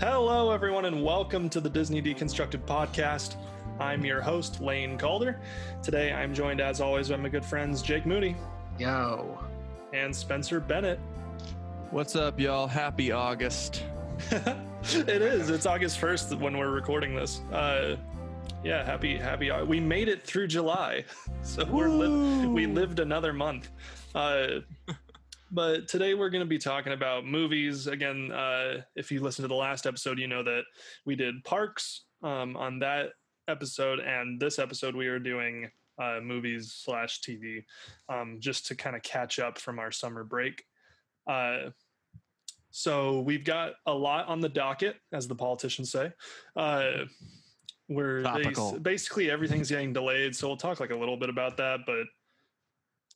Hello, everyone, and welcome to the Disney Deconstructed podcast. I'm your host, Lane Calder. Today, I'm joined, as always, by my good friends Jake Moody Yo. and Spencer Bennett. What's up, y'all? Happy August. it is. It's August 1st when we're recording this. Uh, yeah, happy, happy. We made it through July, so we're li- we lived another month. Uh, but today we're going to be talking about movies. Again, uh, if you listen to the last episode, you know that we did parks um, on that episode, and this episode we are doing uh, movies slash TV, um, just to kind of catch up from our summer break. Uh, so we've got a lot on the docket, as the politicians say. Uh, where bas- basically everything's getting delayed. So we'll talk like a little bit about that, but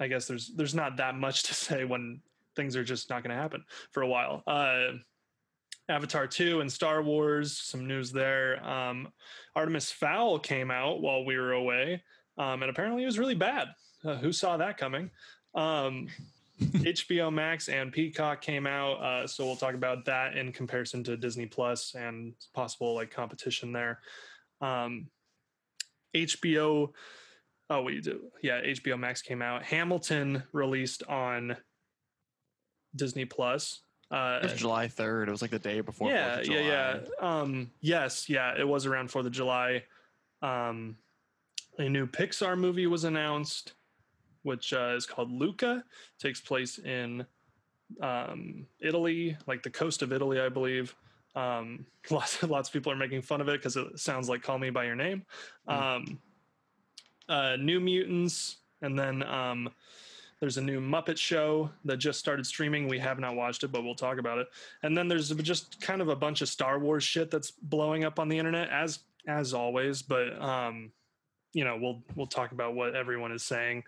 I guess there's there's not that much to say when things are just not going to happen for a while. Uh, Avatar 2 and Star Wars, some news there. Um, Artemis Fowl came out while we were away, um, and apparently it was really bad. Uh, who saw that coming? Um, HBO Max and Peacock came out, uh, so we'll talk about that in comparison to Disney Plus and possible like competition there. Um, HBO, oh we do, yeah, HBO Max came out. Hamilton released on Disney Plus. Uh, It was July 3rd. It was like the day before. yeah, 4th of yeah, yeah. Um, yes, yeah, it was around Fourth of July. Um, a new Pixar movie was announced, which uh, is called Luca. Takes place in um, Italy, like the coast of Italy, I believe. Um, lots, lots of people are making fun of it because it sounds like "Call Me by Your Name." Um, uh, New Mutants, and then um, there's a new Muppet show that just started streaming. We have not watched it, but we'll talk about it. And then there's just kind of a bunch of Star Wars shit that's blowing up on the internet, as as always. But um, you know, we'll we'll talk about what everyone is saying,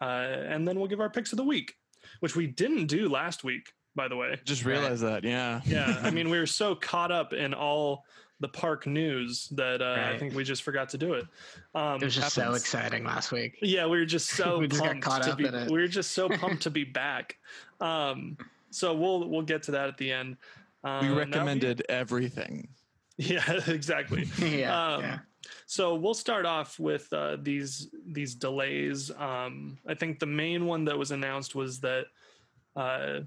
uh, and then we'll give our picks of the week, which we didn't do last week, by the way. Just realized that. Yeah. Yeah, I mean, we were so caught up in all the park news that uh, I think we just forgot to do it. Um, It was just so exciting last week. yeah, we were just so We just got pumped caught to up be. in it. We were just so pumped to be back. Um, so we'll we'll get to that at the end. Um, We now recommended everything. yeah, exactly. yeah. Um, yeah. So we'll start off with uh, these these delays. Um, I think the main one that was announced was that uh,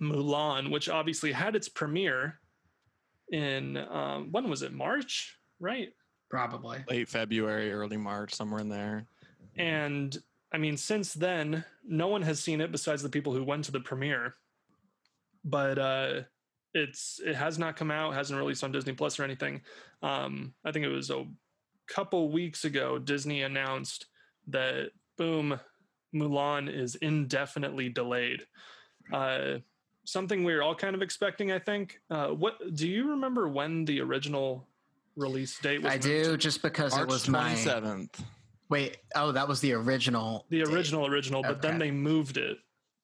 Mulan, which obviously had its premiere in um, when was it March, right? Probably. Late February, early March, somewhere in there. And I mean, since then, no one has seen it besides the people who went to the premiere. But uh, it's it has not come out, hasn't released on Disney Plus or anything. Um, I think it was a couple weeks ago. Disney announced that boom, Mulan is indefinitely delayed. Uh, something we were all kind of expecting. I think. Uh, what do you remember when the original release date was? I do just because March it was my 27th. wait. Oh, that was the original. The date. original, original, but then they moved it.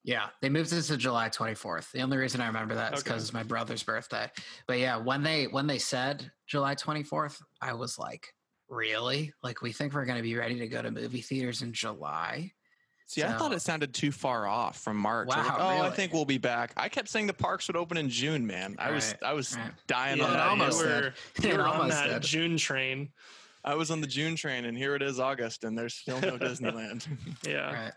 Yeah, they moved it to July 24th. The only reason I remember that is Okay. because it's my brother's birthday. But yeah, when they when they said July 24th, I was like, really? Like we think we're going to be ready to go to movie theaters in July? See, I thought it sounded too far off from March. I was like, Wow, oh, I think we'll be back. I kept saying the parks would open in June, man. I was I was right. dying Yeah, on that. almost you were, you It were on almost that did. June train. I was on the June train, and here it is August, and there's still no Disneyland. Yeah.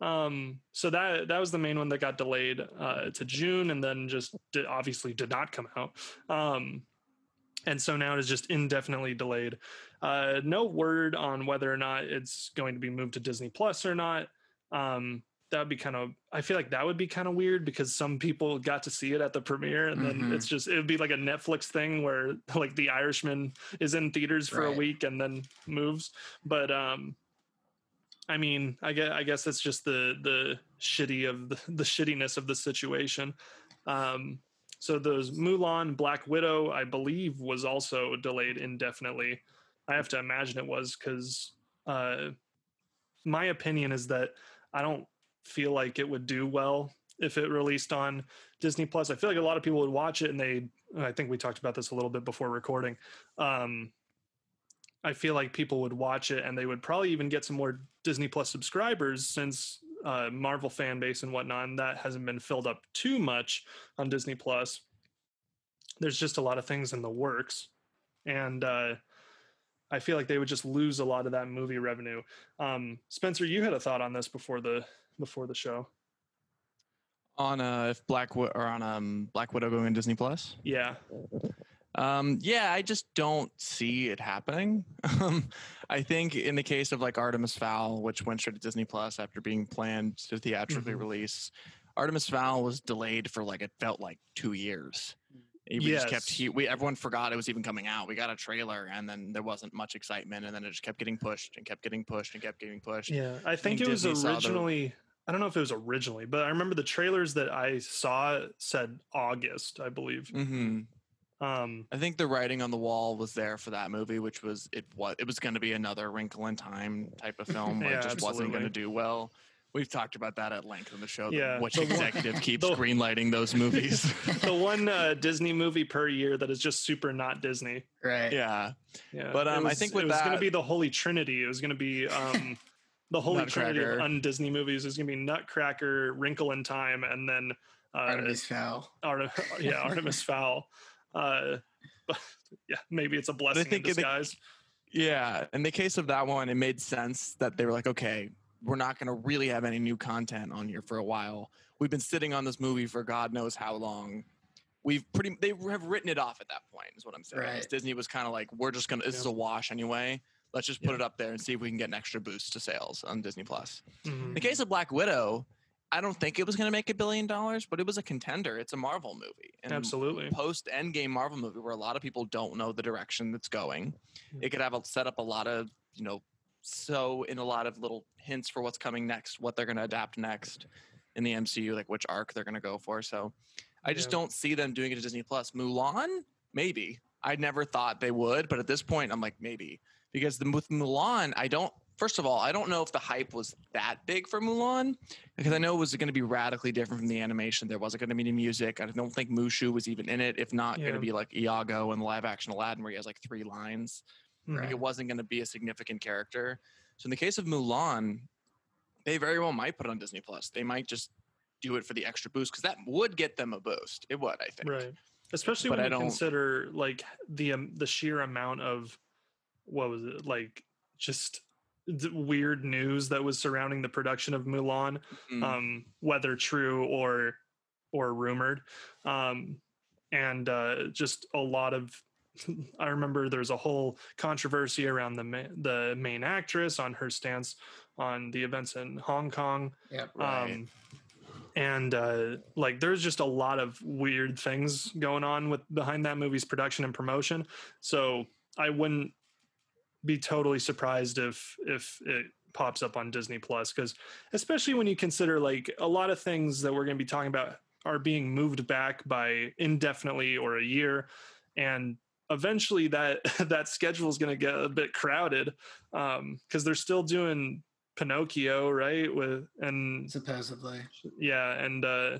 Right. Um, so that that was the main one that got delayed uh, to June, and then just did, obviously did not come out. Um, and so now it is just indefinitely delayed. Uh, no word on whether or not it's going to be moved to Disney Plus or not. Um, that would be kind of. I feel like that would be kind of weird because some people got to see it at the premiere, and then Mhm. it's just it would be like a Netflix thing where like The Irishman is in theaters for a week and then moves. But um, I mean, I guess I guess it's just the the shitty of the, the shittiness of the situation. Um, so those Mulan, Black Widow, I believe, was also delayed indefinitely. I have to imagine it was because uh, my opinion is that I don't feel like it would do well if it released on Disney Plus. I feel like a lot of people would watch it, and they. I think we talked about this a little bit before recording. Um, I feel like people would watch it, and they would probably even get some more Disney Plus subscribers since uh, Marvel fan base and whatnot. And that hasn't been filled up too much on Disney Plus. there's just a lot of things in the works, and uh, I feel like they would just lose a lot of that movie revenue. Um, Spencer, you had a thought on this before the before the show. On uh, if Black or on um Black Widow going Disney Plus. Yeah, Um, yeah, I just don't see it happening. Um, I think in the case of like Artemis Fowl, which went straight to Disney Plus after being planned to theatrically Mhm. release, Artemis Fowl was delayed for like it felt like two years. We just kept he, we everyone forgot it was even coming out. We got a trailer and then there wasn't much excitement, and then it just kept getting pushed and kept getting pushed and kept getting pushed. yeah. I think think it was Disney the- originally. I don't know if it was originally, but I remember the trailers that I saw said August, I believe. hmm Um, I think the writing on the wall was there for that movie, which was it was it was going to be another Wrinkle in Time type of film where Yeah, it just wasn't going to do well. We've talked about that at length in the show. Yeah, which the one- executive keeps the- greenlighting those movies? the one uh, Disney movie per year that is just super not Disney. Right. yeah, Yeah, But, it um, I was- think it with was going to be the Holy Trinity. It was going to be um, the Holy Trinity of Nutcracker. un-Disney movies. It was going to be Nutcracker, Wrinkle in Time, and then uh, Artemis Fowl. Artem- yeah, Artemis Fowl. Uh, but yeah, maybe it's a blessing think in in the- disguise. yeah. In the case of that one, it made sense that they were like, okay, we're not going to really have any new content on here for a while. We've been sitting on this movie for God knows how long. We've pretty they have written it off at that point. Is what I'm saying. Right. Disney was kind of like, we're just gonna. This is a wash anyway. Let's just put Yeah. it up there and see if we can get an extra boost to sales on Disney Plus. Mhm. In the case of Black Widow, I don't think it was going to make a billion dollars, but it was a contender. It's a Marvel movie. And Absolutely. Post Endgame Marvel movie where a lot of people don't know the direction that's going. It could have a, set up a lot of, you know, so in a lot of little hints for what's coming next, what they're going to adapt next in the MCU, like which arc they're going to go for. So I just Yeah. don't see them doing it to Disney Plus. Mulan, maybe. I never thought they would, but at this point, I'm like, maybe. Because the, with Mulan, I don't, first of all, I don't know if the hype was that big for Mulan, because I know it was going to be radically different from the animation. There wasn't going to be any music. I don't think Mushu was even in it, if not going to be like Iago in live action Aladdin, where he has like three lines. Mhm. Like it wasn't going to be a significant character. So in the case of Mulan, they very well might put it on Disney Plus. They might just do it for the extra boost because that would get them a boost. It would, I think. Right. Especially But when I you don't- consider like the um, the sheer amount of what was it like just d- weird news that was surrounding the production of Mulan, Mm. um, whether true or or rumored, um, and uh, just a lot of. I remember there's a whole controversy around the ma- the main actress on her stance on the events in Hong Kong. Yep. Right. Um, and uh, like there's just a lot of weird things going on with behind that movie's production and promotion. So I wouldn't be totally surprised if if it pops up on Disney Plus because especially when you consider like a lot of things that we're going to be talking about are being moved back by indefinitely or a year and eventually that that schedule is going to get a bit crowded um because they're still doing pinocchio right with and Supposedly. yeah and uh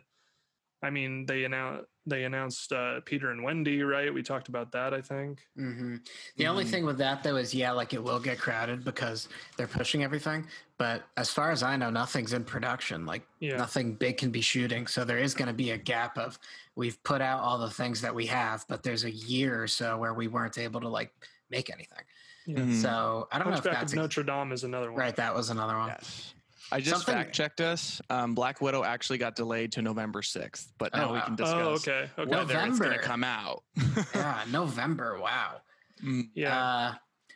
i mean they announced they announced uh peter and wendy right we talked about that i think hmm The only Mhm. thing with that though is yeah, like it will get crowded because they're pushing everything. But as far as I know, nothing's in production. Like yeah nothing big can be shooting. So there is going to be a gap of we've put out all the things that we have, but there's a year or so where we weren't able to like make anything. yeah Mhm. So I don't know if hunchback that's of ex- notre dame is another one right. That was another one. Yes. I just Something- fact checked us. Um, Black Widow actually got delayed to November 6th, but Oh, now we wow. can discuss oh okay okay No. whether it's going to come out. Yeah, November. Wow. Mm, yeah Uh,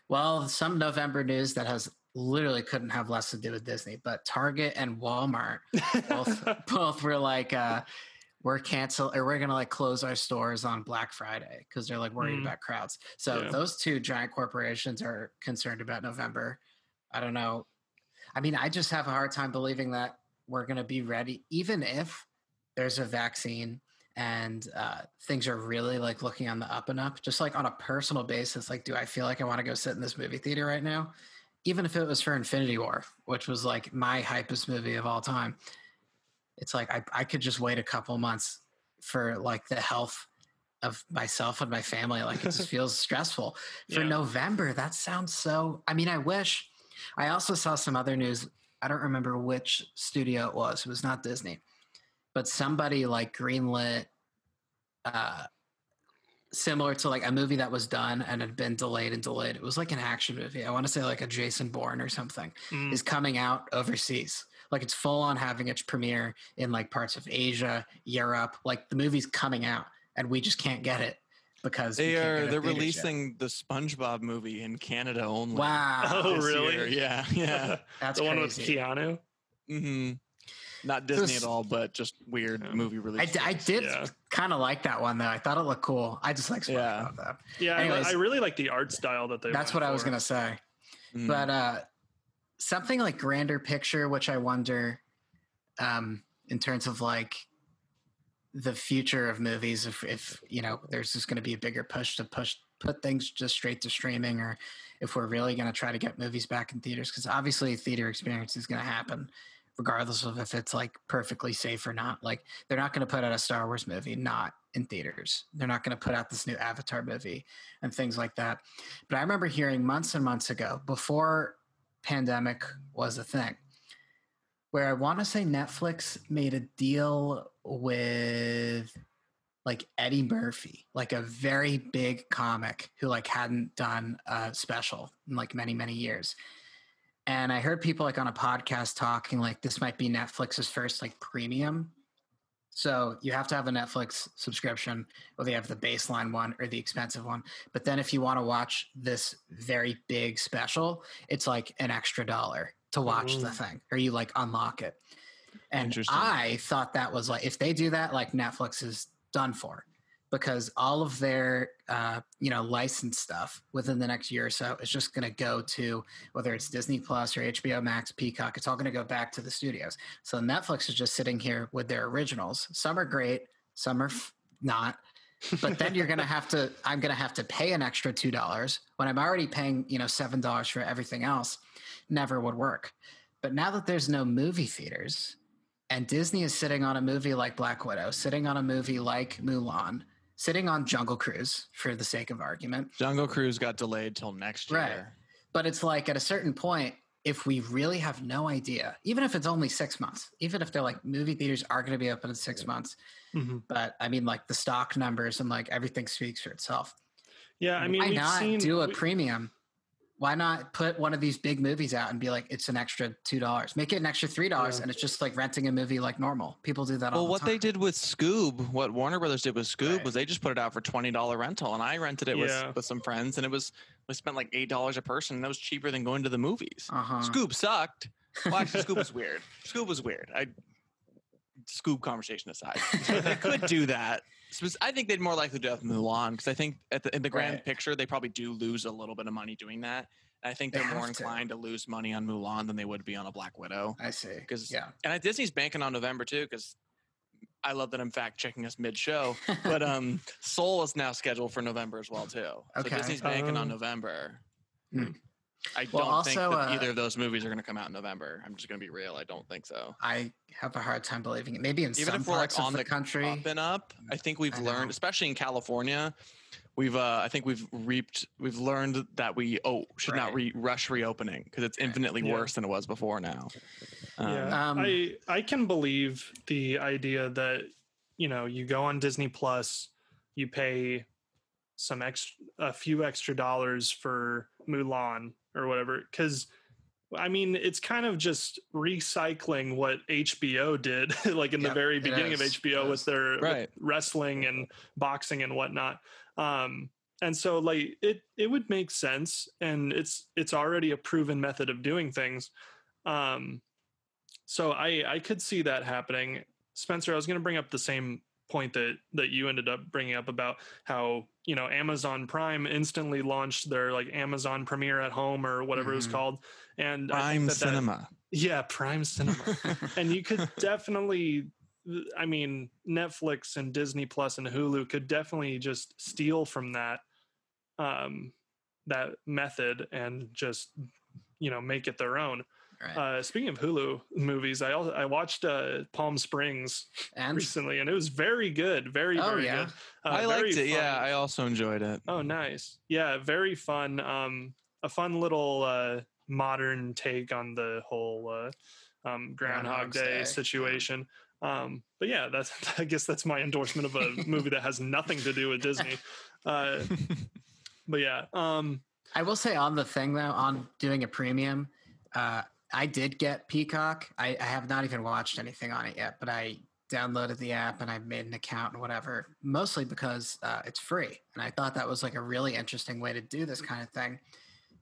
well, some November news that has literally couldn't have less to do with Disney, but Target and Walmart both both were like, uh, we're cancel or we're gonna like close our stores on Black Friday because they're like worried Mm. about crowds. So Yeah. those two giant corporations are concerned about November. I don't know. I mean, I just have a hard time believing that we're gonna be ready, even if there's a vaccine and uh, things are really like looking on the up and up. Just like on a personal basis, like, do I feel like I want to go sit in this movie theater right now? Even if it was for Infinity War, which was like my hypest movie of all time it's like I, I could just wait a couple months for like the health of myself and my family like it just feels stressful for Yeah. november that sounds so i mean i wish i also saw some other news i don't remember which studio it was it was not disney but somebody like greenlit uh similar to like a movie that was done and had been delayed and delayed. It was like an action movie. I want to say like a Jason Bourne or something Mm. is coming out overseas. Like it's full on having its premiere in like parts of Asia, Europe. Like the movie's coming out and we just can't get it because they are they're theaters yet. releasing the SpongeBob movie in Canada only. Wow, Oh, really? year. Yeah, yeah. that's the one crazy. with Keanu. hmm Not Disney s- at all, but just weird Yeah. movie release. d- I dates. did Yeah. kind of like that one though. I thought it looked cool. I just like SpongeBob Yeah. though. Yeah, I, Anyways. I really like the art style that they. That's went what I was gonna say. Mhm. But uh, something like grander picture, which I wonder, um, in terms of like the future of movies, if if you know, there's just going to be a bigger push to push put things just straight to streaming, or if we're really going to try to get movies back in theaters, because obviously theater experience is going to happen. Regardless of if it's like perfectly safe or not, like they're not going to put out a Star Wars movie not in theaters. They're not going to put out this new Avatar movie and things like that. But I remember hearing months and months ago, before pandemic was a thing, where I want to say Netflix made a deal with like Eddie Murphy, like a very big comic who like hadn't done a special in like many many years. And I heard people like on a podcast talking like this might be Netflix's first like premium. So you have to have a Netflix subscription, whether you have the baseline one or the expensive one. But then if you want to watch this very big special, it's like an extra dollar to watch the mm. thing, or you like unlock it. And I thought that was like if they do that, like Netflix is done for, because all of their uh, you know license stuff within the next year or so is just going to go to whether it's Disney Plus or HBO Max, Peacock. It's all going to go back to the studios. So Netflix is just sitting here with their originals. Some are great, some are f- not. but then you're gonna have to i'm gonna have to pay an extra two dollars when i'm already paying you know seven dollars for everything else never would work but now that there's no movie theaters and disney is sitting on a movie like black widow sitting on a movie like mulan sitting on jungle cruise for the sake of argument Jungle Cruise got delayed till next year. Right. but it's like at a certain point if we really have no idea even if it's only six months even if they're like movie theaters are going to be open in six months Mhm. but i mean like the stock numbers and like everything speaks for itself Yeah, I mean, why we've not seen do a we- premium? Why not put one of these big movies out and be like, it's an extra two dollars, make it an extra three dollars, Yeah. and it's just like renting a movie like normal. People do that all Well, the what time. they did with Scoob, what Warner Brothers did with Scoob, Right. was they just put it out for twenty dollar rental, and I rented it with Yeah. with some friends, and it was we spent like eight dollars a person, and that was cheaper than going to the movies. Uh-huh. Scoob sucked. Well, actually, Scoob was weird. Scoob was weird. I Scoob conversation aside, but they could do that. I think they'd more likely do that with Mulan because I think at the, in the grand Right. picture they probably do lose a little bit of money doing that. I think They they're more have to. inclined to lose money on Mulan than they would be on a Black Widow. I see. Because yeah, And Disney's banking on November too because I love that I'm fact checking us mid show. But um, Soul is now scheduled for November as well too. So Okay. Disney's banking on Um, November. Hmm. I Well, don't think also, that uh, either of those movies are going to come out in November. I'm just going to be real. I don't think so. I have a hard time believing it. Maybe in Even some if we're like parts of on the, the country. Up and up, I think we've I learned, know. especially in California, we've uh, I think we've reaped, we've learned that we oh should not re- rush reopening because it's Right. infinitely Yeah. worse than it was before now. Um, Yeah, Um, I I can believe the idea that you know you go on Disney Plus, you pay some extra a few extra dollars for Mulan or whatever because I mean it's kind of just recycling what HBO did like in Yep, the very it beginning of HBO with is. their with wrestling and boxing and whatnot. Um, and so like it it would make sense and it's it's already a proven method of doing things. Um, so I I could see that happening. Spencer, I was going to bring up the same point that that you ended up bringing up about how you know Amazon Prime instantly launched their like Amazon Premiere at Home or whatever it was Mhm. called, and Prime that that- Cinema. yeah, Prime Cinema, and you could definitely. I mean, Netflix and Disney Plus and Hulu could definitely just steal from that, um, that method and just, you know, make it their own. Right. Uh, speaking of Hulu movies, I also I watched uh, Palm Springs and recently, and it was very good, very Oh, very yeah? good. Uh, I liked very it. Yeah. I also enjoyed it. Oh, nice. Yeah, very fun. Um, a fun little uh, modern take on the whole uh, um, Groundhog Groundhog's Day, Day, yeah. situation. Um, but yeah, that's I guess that's my endorsement of a movie that has nothing to do with Disney. Uh, but yeah, um, I will say on the thing though, on doing a premium, uh, I did get Peacock. I, I have not even watched anything on it yet, but I downloaded the app and I made an account and whatever, mostly because uh, it's free. And I thought that was like a really interesting way to do this kind of thing.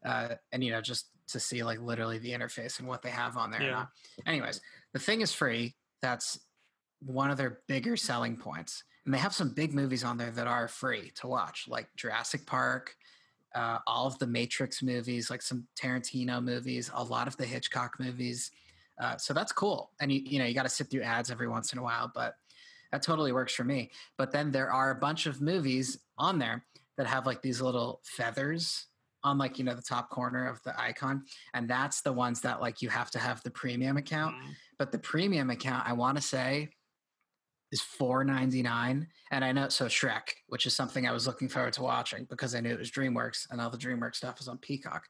Uh, and, you know, just to see like literally the interface and what they have on there. Yeah. Anyways, the thing is free. That's one of their bigger selling points. And they have some big movies on there that are free to watch, like Jurassic Park, uh, all of the Matrix movies, like some Tarantino movies, a lot of the Hitchcock movies. Uh, so that's cool. And you, you know, you got to sit through ads every once in a while, but that totally works for me. But then there are a bunch of movies on there that have like these little feathers on like, you know, the top corner of the icon. And that's the ones that like you have to have the premium account. mm, But the premium account, I want to say, is four ninety nine, and I know so Shrek, which is something I was looking forward to watching because I knew it was DreamWorks, and all the DreamWorks stuff is on Peacock.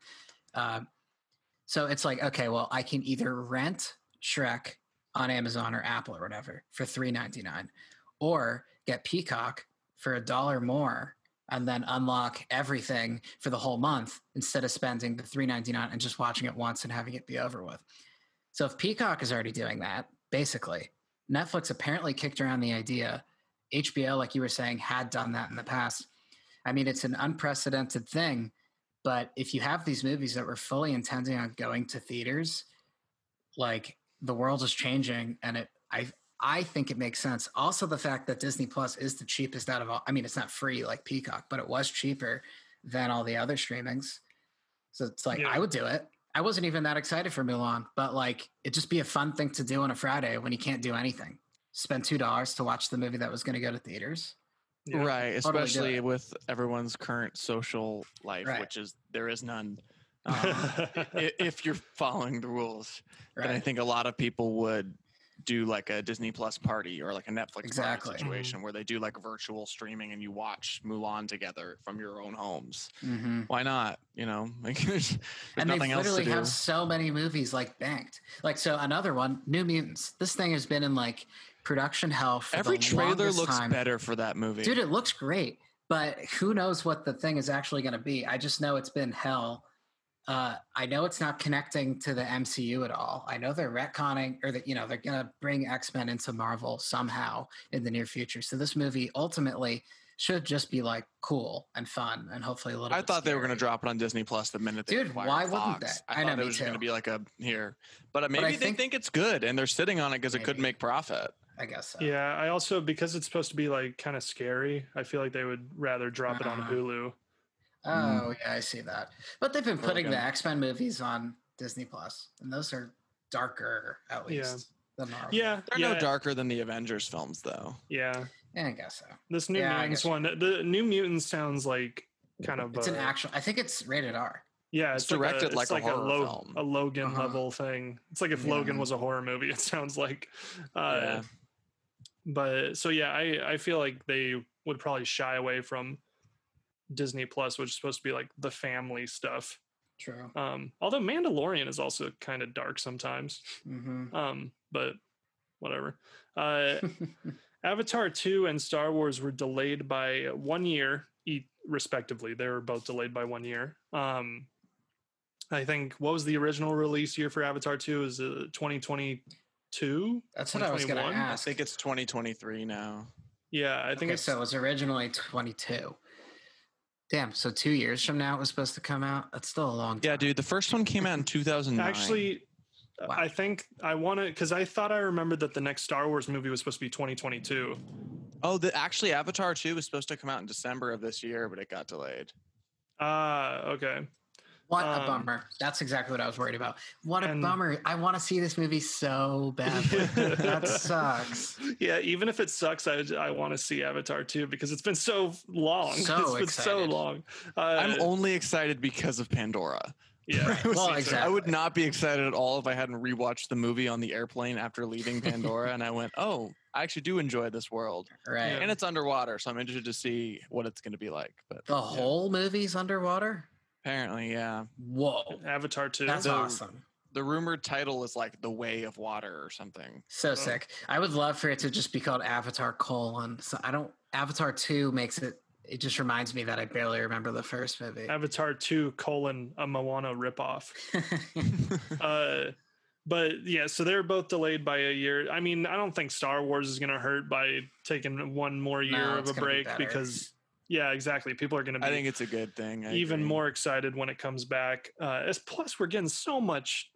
Uh, so it's like, okay, well, I can either rent Shrek on Amazon or Apple or whatever for three ninety nine, or get Peacock for a dollar more and then unlock everything for the whole month instead of spending the three ninety nine and just watching it once and having it be over with. So if Peacock is already doing that, basically, Netflix apparently kicked around the idea. HBO, like you were saying, had done that in the past. I mean, it's an unprecedented thing, but if you have these movies that were fully intending on going to theaters, like the world is changing, and it, I, I think it makes sense. Also, the fact that Disney Plus is the cheapest out of all. I mean, it's not free like Peacock, but it was cheaper than all the other streamings. So it's like Yeah. I would do it. I wasn't even that excited for Mulan, but like it'd just be a fun thing to do on a Friday when you can't do anything. Spend two dollars to watch the movie that was going to go to theaters. yeah. Right, especially it. with everyone's current social life, Right. which is there is none. Um, if you're following the rules, then I think a lot of people would do like a Disney Plus party or like a Netflix Exactly. party situation where they do like virtual streaming and you watch Mulan together from your own homes. hmm Why not? You know, like there's, there's And they nothing else to literally have so many movies like banked. Like so, another one, New Mutants. This thing has been in like production hell for Every the trailer looks time. better for that movie. Dude, it looks great, but who knows what the thing is actually going to be? I just know it's been hell. Uh, I know it's not connecting to the MCU at all. I know they're retconning, or that you know they're going to bring X Men into Marvel somehow in the near future. So this movie ultimately should just be like cool and fun, and hopefully a little. I bit thought they were going to drop it on Disney Plus the minute they Dude, acquired why wouldn't Fox. they? I, I know, thought me it was going to be like a here, but uh, But maybe they think- think it's good and they're sitting on it because it could make profit. I guess so. yeah, I also because it's supposed to be like kind of scary. I feel like they would rather drop it on Uh, Hulu. Oh yeah, I see that. But they've been putting the X Men movies on Disney Plus, and those are darker at Yeah. least than Marvel. Yeah, They're yeah, no darker than the Avengers films, though. yeah. yeah, I guess so. This New Yeah, Mutants one, the New Mutants sounds like kind of It's an actual. I think it's rated R. Yeah, It's it's, like directed a, like it's a like horror Lo- film. a Logan Uh-huh. level thing. It's like if Yeah. Logan was a horror movie. It sounds like. Uh, Yeah. But so yeah, I I feel like they would probably shy away from Disney Plus, which is supposed to be like the family stuff. True. Um, although Mandalorian is also kind of dark sometimes. hmm Um, but whatever. Uh, Avatar 2 and Star Wars were delayed by one year, e- respectively. They were both delayed by one year. Um, I think what was the original release year for Avatar 2? Is it 2022? That's what I was going to 2021? I think it's 2023 now. Yeah, I think okay, it's so it was originally 22. Damn. So two years from now it was supposed to come out. That's still a long time. Yeah, dude, the first one came out in 2009. actually. Wow. I think I want to because I thought I remembered that the next Star Wars movie was supposed to be 2022. oh, the actually Avatar 2 was supposed to come out in December of this year, but it got delayed. Ah, okay. What a Um, bummer. That's exactly what I was worried about. What a and- bummer. I want to see this movie so badly. that sucks. Yeah, even if it sucks, I I want to see Avatar 2 because it's been so long. So it's been so excited. long. Uh, I'm only excited because of Pandora. yeah. Right, well, exactly. I would not be excited at all if I hadn't rewatched the movie on the airplane after leaving Pandora and I went, "Oh, I actually do enjoy this world." Right. And it's underwater, so I'm interested to see what it's going to be like. But The yeah, whole movie's underwater? Apparently, yeah. Whoa. Avatar 2. That's The- awesome. The rumored title is like "The Way of Water" or something. So Oh. sick. I would love for it to just be called Avatar colon. So I don't Avatar 2 makes it it just reminds me that I barely remember the first movie. Avatar 2 colon a Moana ripoff. uh, but yeah, so they're both delayed by a year. I mean, I don't think Star Wars is going to hurt by taking one more year No, of a gonna be break because, yeah, exactly. People are going to be I think it's a good thing. I even agree. more excited when it comes back. Uh, as plus, we're getting so much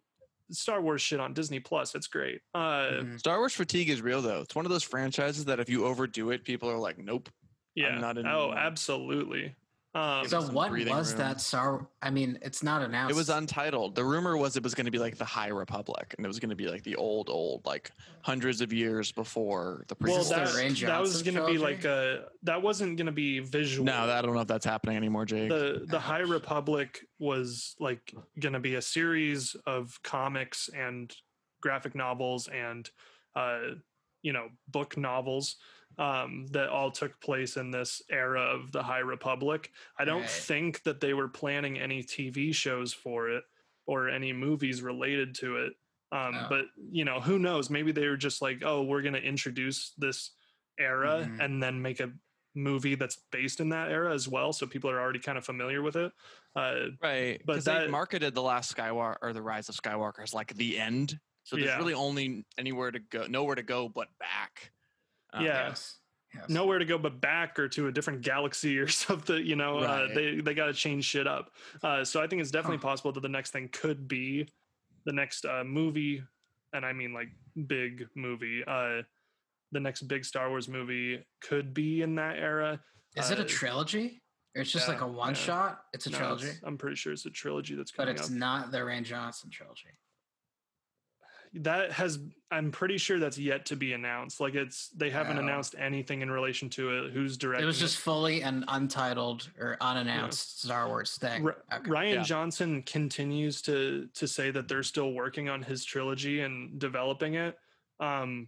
Star Wars shit on Disney Plus. It's great. Uh, Mhm. Star Wars fatigue is real though. It's one of those franchises that if you overdo it, people are like, "Nope." yeah. not in- oh, absolutely. Um, so what was room. that Star? I mean, it's not announced. It was untitled. The rumor was it was going to be like the High Republic, and it was going to be like the old, old, like hundreds of years before the. well, Is this the that, Rian that was going to be like a that wasn't going to be visual. no, I don't know if that's happening anymore, Jake. the the High. Republic was like going to be a series of comics and graphic novels and uh, you know book novels um, that all took place in this era of the High Republic. I don't Right. think that they were planning any TV shows for it or any movies related to it. Um, Oh. But you know, who knows? Maybe they were just like, "Oh, we're going to introduce this era Mhm. and then make a movie that's based in that era as well, so people are already kind of familiar with it." Uh, right, but because they marketed the last Skywalker or the Rise of Skywalker as like the end. So there's Yeah. really only anywhere to go, nowhere to go but back. Um, Yeah. Yes. yes. nowhere to go but back or to a different galaxy or something you know uh, they they got to change shit up uh, so i think it's definitely Huh. possible that the next thing could be the next uh, movie and i mean like big movie uh, the next big star wars movie could be in that era Is it a uh, trilogy? Or it's just yeah, like a yeah. one shot? It's a No, trilogy, it's- i'm pretty sure it's a trilogy that's coming but it's up not the Rian Johnson trilogy. That has i'm pretty sure that's yet to be announced like it's they haven't Oh. announced anything in relation to it who's directing It was just fully an untitled or unannounced Star Wars thing. Ri- Okay. Rian Yeah. Johnson continues to to say that they're still working on his trilogy and developing it, um,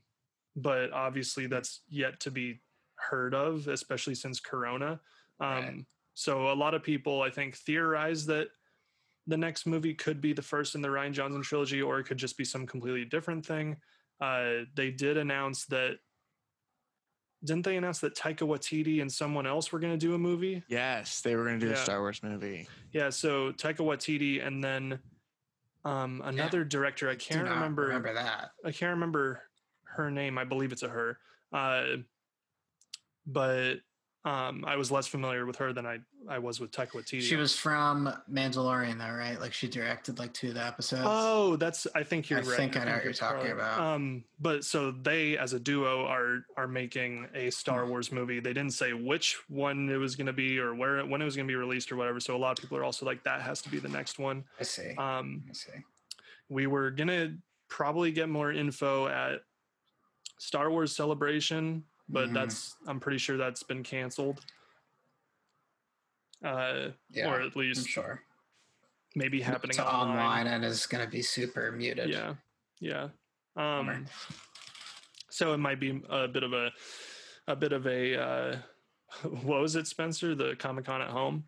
but obviously that's yet to be heard of, especially since Corona. Um, Right. So a lot of people, I think, theorize that the next movie could be the first in the Rian Johnson trilogy, or it could just be some completely different thing. Uh, they did announce that. Didn't they announce that Taika Waititi and someone else were going to do a movie? Yes, they were going to do Yeah. a Star Wars movie. Yeah, so Taika Waititi and then um, another director. I can't not remember. remember that. I can't remember her name. I believe it's a her. Uh, but um, I was less familiar with her than I, I was with Taika Waititi. She was from Mandalorian, though, right? Like she directed like two of the episodes. Oh, that's. I think you're I right. think I know what you're you're talking probably- about. Um, but so they, as a duo, are are making a Star Hmm. Wars movie. They didn't say which one it was going to be or where when it was going to be released or whatever. So a lot of people are also like, that has to be the next one. I see. Um, I see. we were gonna probably get more info at Star Wars Celebration, but Mhm. that's I'm pretty sure that's been canceled. Uh, Yeah, or at I'm least sure. maybe happening It's online. online and is going to be super muted. Yeah, yeah. Bummer. Um, so it might be a bit of a a bit of a uh, what was it, Spencer? The Comic Con at home.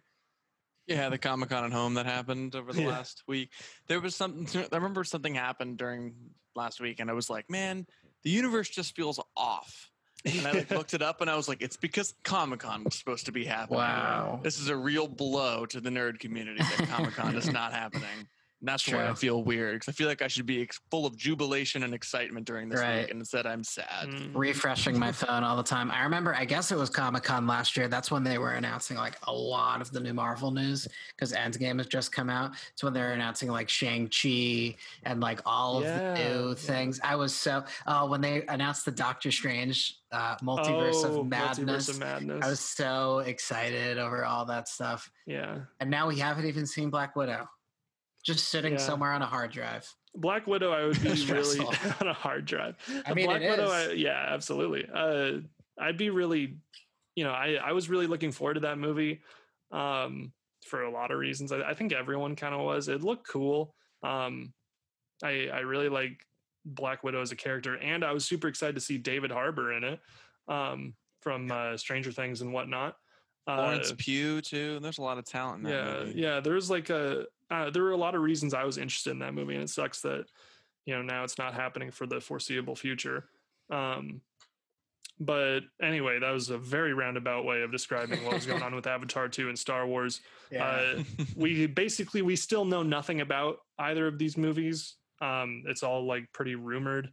Yeah, the Comic Con at home that happened over the Yeah. last week. There was something. I remember something happened during last week, and I was like, "Man, the universe just feels off." And I like looked it up, and I was like, "It's because Comic Con was supposed to be happening." Wow. This is a real blow to the nerd community that Comic Con is not happening. And that's why I feel weird because I feel like I should be ex- full of jubilation and excitement during this Right. week, and instead I'm sad. Mm. refreshing my phone all the time. I remember, I guess it was Comic Con last year. That's when they were announcing like a lot of the new Marvel news because Endgame has just come out. It's when they're announcing like Shang-Chi and like all of the new yeah. things. I was so, uh, when they announced the Doctor Strange uh, Multiverse Oh, of Madness, Multiverse of Madness. I was so excited over all that stuff. yeah. And now we haven't even seen Black Widow. Just sitting Yeah. somewhere on a hard drive. Black Widow, I would be really on a hard drive. I mean, Black it Widow, is. I, yeah, absolutely. Uh, I'd be really, you know, I, I was really looking forward to that movie um, for a lot of reasons. I, I think everyone kind of was. It looked cool. Um, I I really like Black Widow as a character, and I was super excited to see David Harbour in it um, from uh, Stranger Things and whatnot. Uh, Florence Pugh too. There's a lot of talent in that yeah movie. yeah there's like a uh, there were a lot of reasons i was interested in that movie and it sucks that you know now it's not happening for the foreseeable future um but anyway, that was a very roundabout way of describing what was going on with Avatar 2 and Star Wars. Uh, we basically we still know nothing about either of these movies. Um, it's all like pretty rumored.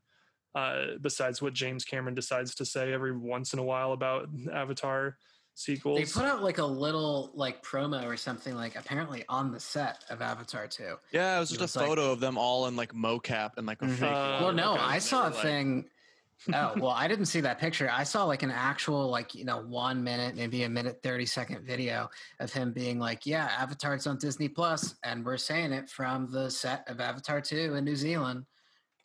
Uh, besides what James Cameron decides to say every once in a while about Avatar sequels. They put out like a little like promo or something like apparently on the set of Avatar 2. Yeah, it was It just a was like- photo of them all in like mocap and like a Mhm. fake. Uh, well, no, I saw a like- thing. oh, well, I didn't see that picture. I saw like an actual, like, you know, one minute, maybe a minute, 30 second video of him being like, yeah, Avatar's on Disney Plus, and we're saying it from the set of Avatar 2 in New Zealand.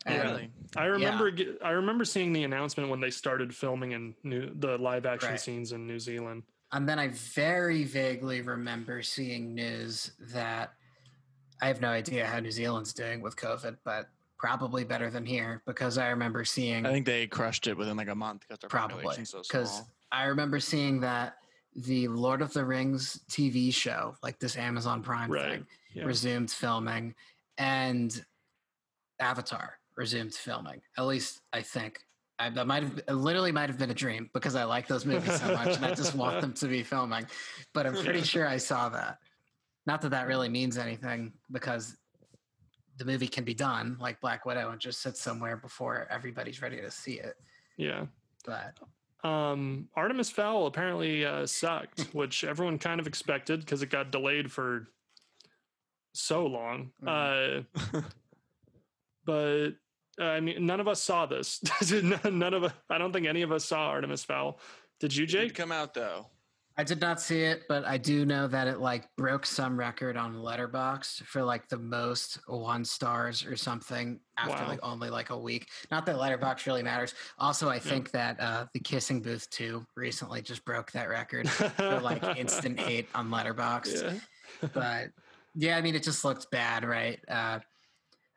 And really? I remember ge- I remember seeing the announcement when they started filming in new, the live action Right. scenes in New Zealand. And then I very vaguely remember seeing news that I have no idea how New Zealand's doing with COVID, but probably better than here because I remember seeing. I think they crushed it within like a month because their Probably, population's so because. I remember seeing that the Lord of the Rings TV show, like this Amazon Prime Right. thing, Yeah. resumed filming, and Avatar resumed filming. At least I think. I, that might have literally might have been a dream because I like those movies so much and I just want them to be filming. But I'm pretty sure I saw that. Not that that really means anything because the movie can be done like Black Widow and just sit somewhere before everybody's ready to see it. Yeah. But Um, Artemis Fowl apparently uh, sucked, which everyone kind of expected because it got delayed for so long. Uh, but I mean, none of us saw this. none none of us. I don't think any of us saw Artemis Fowl. Did you, It did Jake? come out though. I did not see it, but I do know that it like broke some record on Letterboxd for like the most one stars or something after Wow. like only like a week. Not that Letterboxd really matters. Also, I think that uh, the Kissing Booth 2 recently just broke that record for like instant hate on Letterboxd. Yeah. But yeah, I mean, it just looked bad, right? Uh,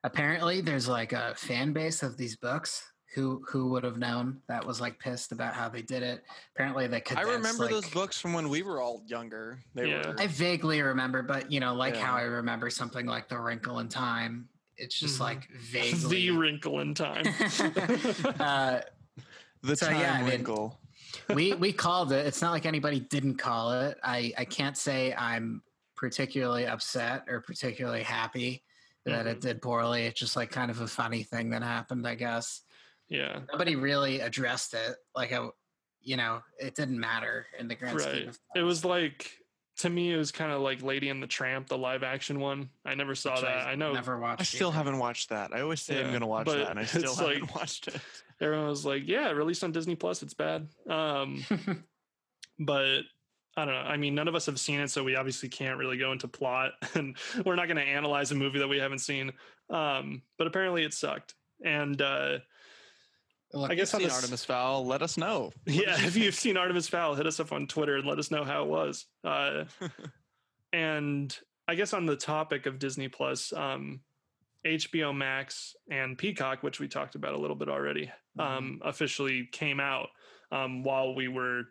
apparently, there's like a fan base of these books. Who who would have known that was like pissed about how they did it? Apparently, they could. I remember those books from when we were all younger. They Yeah. were. I vaguely remember, but you know, like how I remember something like The Wrinkle in Time. It's just Mhm. like vaguely the wrinkle in time. uh, the so, time yeah, I mean- wrinkle. we we called it. It's not like anybody didn't call it. I I can't say I'm particularly upset or particularly happy that it did poorly. It's just like kind of a funny thing that happened, I guess. yeah. Nobody really addressed it. Like I, you know, it didn't matter in the grand scheme Right. of It was like to me, it was kind of like Lady and the Tramp, the live action one. I never saw which that. I know Never watched. I still either. haven't watched that. I always say I'm going to watch that, and I still haven't like- watched it. everyone was like, "Yeah, released on Disney Plus. It's bad." Um, but I don't know. I mean, none of us have seen it, so we obviously can't really go into plot, and we're not going to analyze a movie that we haven't seen. Um, but apparently, it sucked. And uh, Look, I guess on this, Artemis Fowl. Let us know. yeah, if you've seen Artemis Fowl, hit us up on Twitter and let us know how it was. Uh, and I guess on the topic of Disney Plus, um, HBO Max and Peacock, which we talked about a little bit already, um, officially came out um, while we were.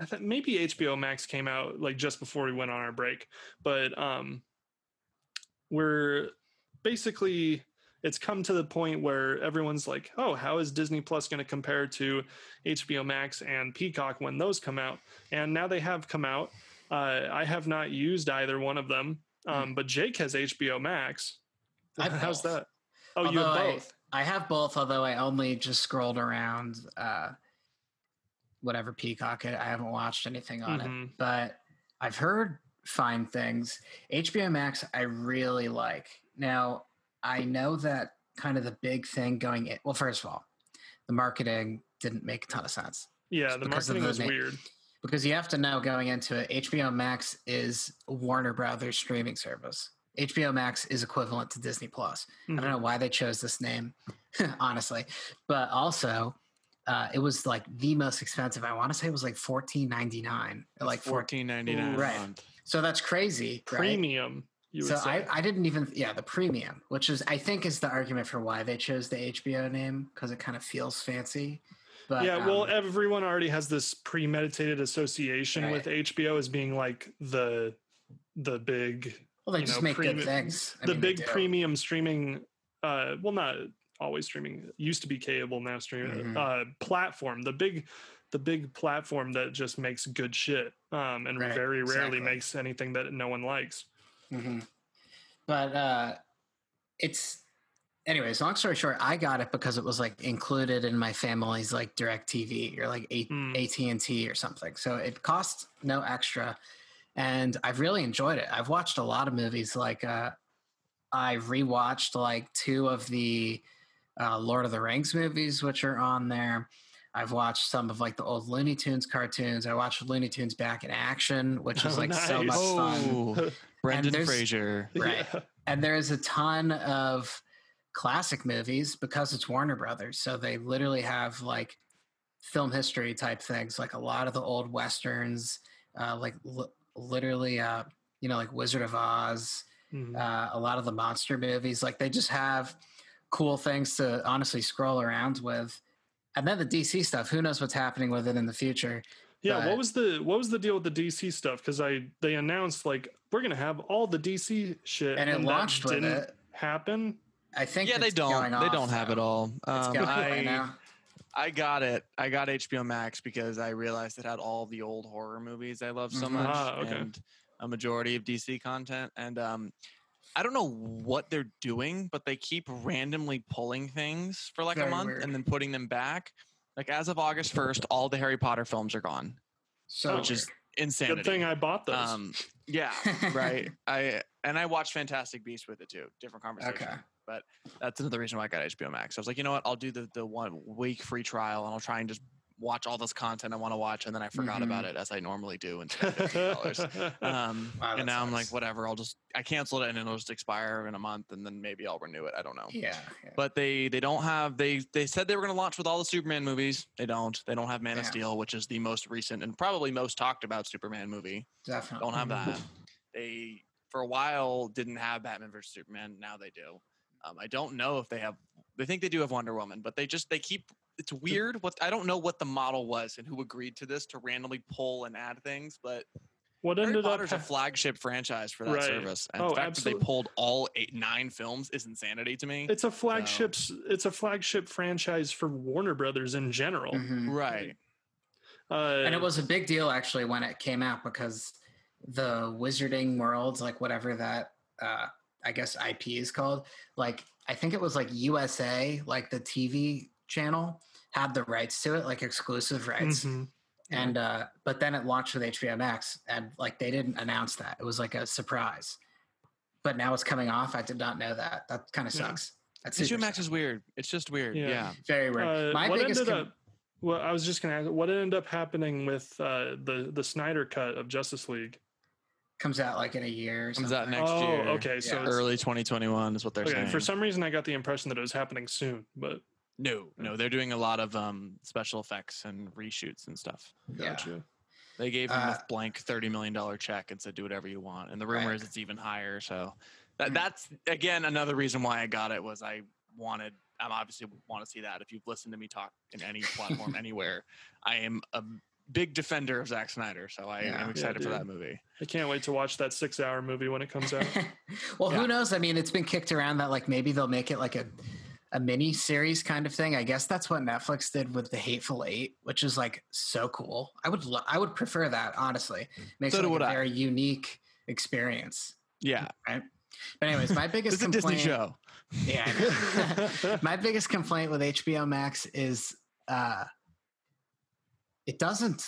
I thought maybe HBO Max came out like just before we went on our break, but um, we're basically it's come to the point where everyone's like, "Oh, how is Disney Plus going to compare to HBO Max and Peacock when those come out?" And now they have come out. Uh, I have not used either one of them, um, but Jake has HBO Max. How's both. that? Oh, you have Although I- both. I have both, although I only just scrolled around uh, whatever Peacock. I I haven't watched anything on it, Mhm. but I've heard fine things. HBO Max, I really like. Now, I know that kind of the big thing going in. Well, first of all, the marketing didn't make a ton of sense Yeah, the marketing the was na- weird. because you have to know going into it, HBO Max is Warner Brothers streaming service. HBO Max is equivalent to Disney Plus. I Mhm. don't know why they chose this name, honestly, but also uh, it was like the most expensive. I want to say it was like fourteen ninety nine, like fourteen ninety nine. Right. So that's crazy, right? Premium. You would So say. I, I didn't even yeah the premium, which is I think is the argument for why they chose the HBO name because it kind of feels fancy. But yeah, well, um, everyone already has this premeditated association with HBO as being like the the big well, they just know, make good things. I the mean, big premium streaming uh well not always streaming used to be cable now streaming Mhm. uh platform the big the big platform that just makes good shit, um, and Right, very rarely exactly. makes anything that no one likes. hmm But uh, it's, anyways. Long story short, I got it because it was like included in my family's like Direct TV or like A- Mm. AT and T or something. So it costs no extra, and I've really enjoyed it. I've watched a lot of movies. Like uh, I rewatched like two of the uh, Lord of the Rings movies, which are on there. I've watched some of like the old Looney Tunes cartoons. I watched Looney Tunes back in action, which is Oh, like so much nice. fun. Oh, Brendan there's- Fraser. Right. Yeah. And there's a ton of classic movies because it's Warner Brothers. So they literally have like film history type things, like a lot of the old westerns, uh, like li- literally, uh, you know, like Wizard of Oz, Mhm. uh, a lot of the monster movies. Like they just have cool things to honestly scroll around with. And then the DC stuff, who knows what's happening with it in the future? Yeah, But- what was the what was the deal with the DC stuff? Because I they announced like we're gonna have all the DC shit, And it that launched with didn't it. happen. I think Yeah, they don't. going They don't have it though. all. It's Um, going I, now. I got it. I got HBO Max because I realized it had all the old horror movies I love so Mhm. much Ah, okay. and a majority of DC content. And um, I don't know what they're doing, but they keep randomly pulling things for like Very a month weird. and then putting them back. Like as of August first, all the Harry Potter films are gone, So which is insanity. Good thing I bought those. um, yeah, right. I and I watched Fantastic Beasts with it too. Different conversation. Okay. But that's another reason why I got HBO Max. I was like, you know what? I'll do the the one week free trial and I'll try and just watch all this content I want to watch, and then I forgot about Mhm. it as I normally do and dollars. Um, Wow, and now I'm like, whatever. I'll just I canceled it and it'll just expire in a month, and then maybe I'll renew it. I don't know. yeah, yeah. But they they don't have they they said they were going to launch with all the Superman movies. They don't. They don't have Man of Steel, which is the most recent and probably most talked about Superman movie. definitely. Don't have Mhm. that. They for a while didn't have Batman versus Superman. Now they do. Um, I don't know if they have. They think they do have Wonder Woman, but they just they keep. It's weird. What I don't know what the model was and who agreed to this to randomly pull and add things, but what Harry ended up Potter's a flagship franchise for that Right. service, and Oh, the fact that they pulled all eight nine films is insanity to me. it's a flagship s- it's a flagship franchise for Warner Brothers in general. Mhm. right. Uh, And it was a big deal actually when it came out because the Wizarding Worlds, like whatever that uh, I guess IP is called, like I think it was like USA, like the TV channel had the rights to it, like exclusive rights. Mhm. And uh, but then it launched with HBO Max, and like they didn't announce that. It was like a surprise. But now it's coming off. I did not know that. That kind of Yeah. sucks. That's HBO super Max sucks. is weird. It's just weird. Yeah. Yeah. very weird. Uh, My biggest ended com- up well I was just gonna ask what ended up happening with uh, the the Snyder cut of Justice League. comes out like in a year. Or Comes something. out next oh, year. okay. So Yeah. Early 2021 is what they're okay. saying. For some reason, I got the impression that it was happening soon, but no, no, they're doing a lot of um, special effects and reshoots and stuff. Yeah. gotcha. They gave him Uh, a blank thirty million dollar check and said, "Do whatever you want." And the rumor Right. is it's even higher. So that Mm. that's again another reason why I got it was I wanted. I'm obviously want to see that. If you've listened to me talk in any platform anywhere, I am a big defender of Zack Snyder. So I Yeah. am Yeah, excited for that movie. I can't wait to watch that six-hour movie when it comes out. well, Yeah. who knows? I mean, it's been kicked around that like maybe they'll make it like a a mini series kind of thing. I guess that's what Netflix did with the Hateful Eight, which is like so cool. I would lo- I would prefer that honestly. Makes So it like a I. very unique experience. Yeah, Right. But anyways, my biggest a Disney complaint. show. Yeah. My biggest complaint with HBO Max is uh it doesn't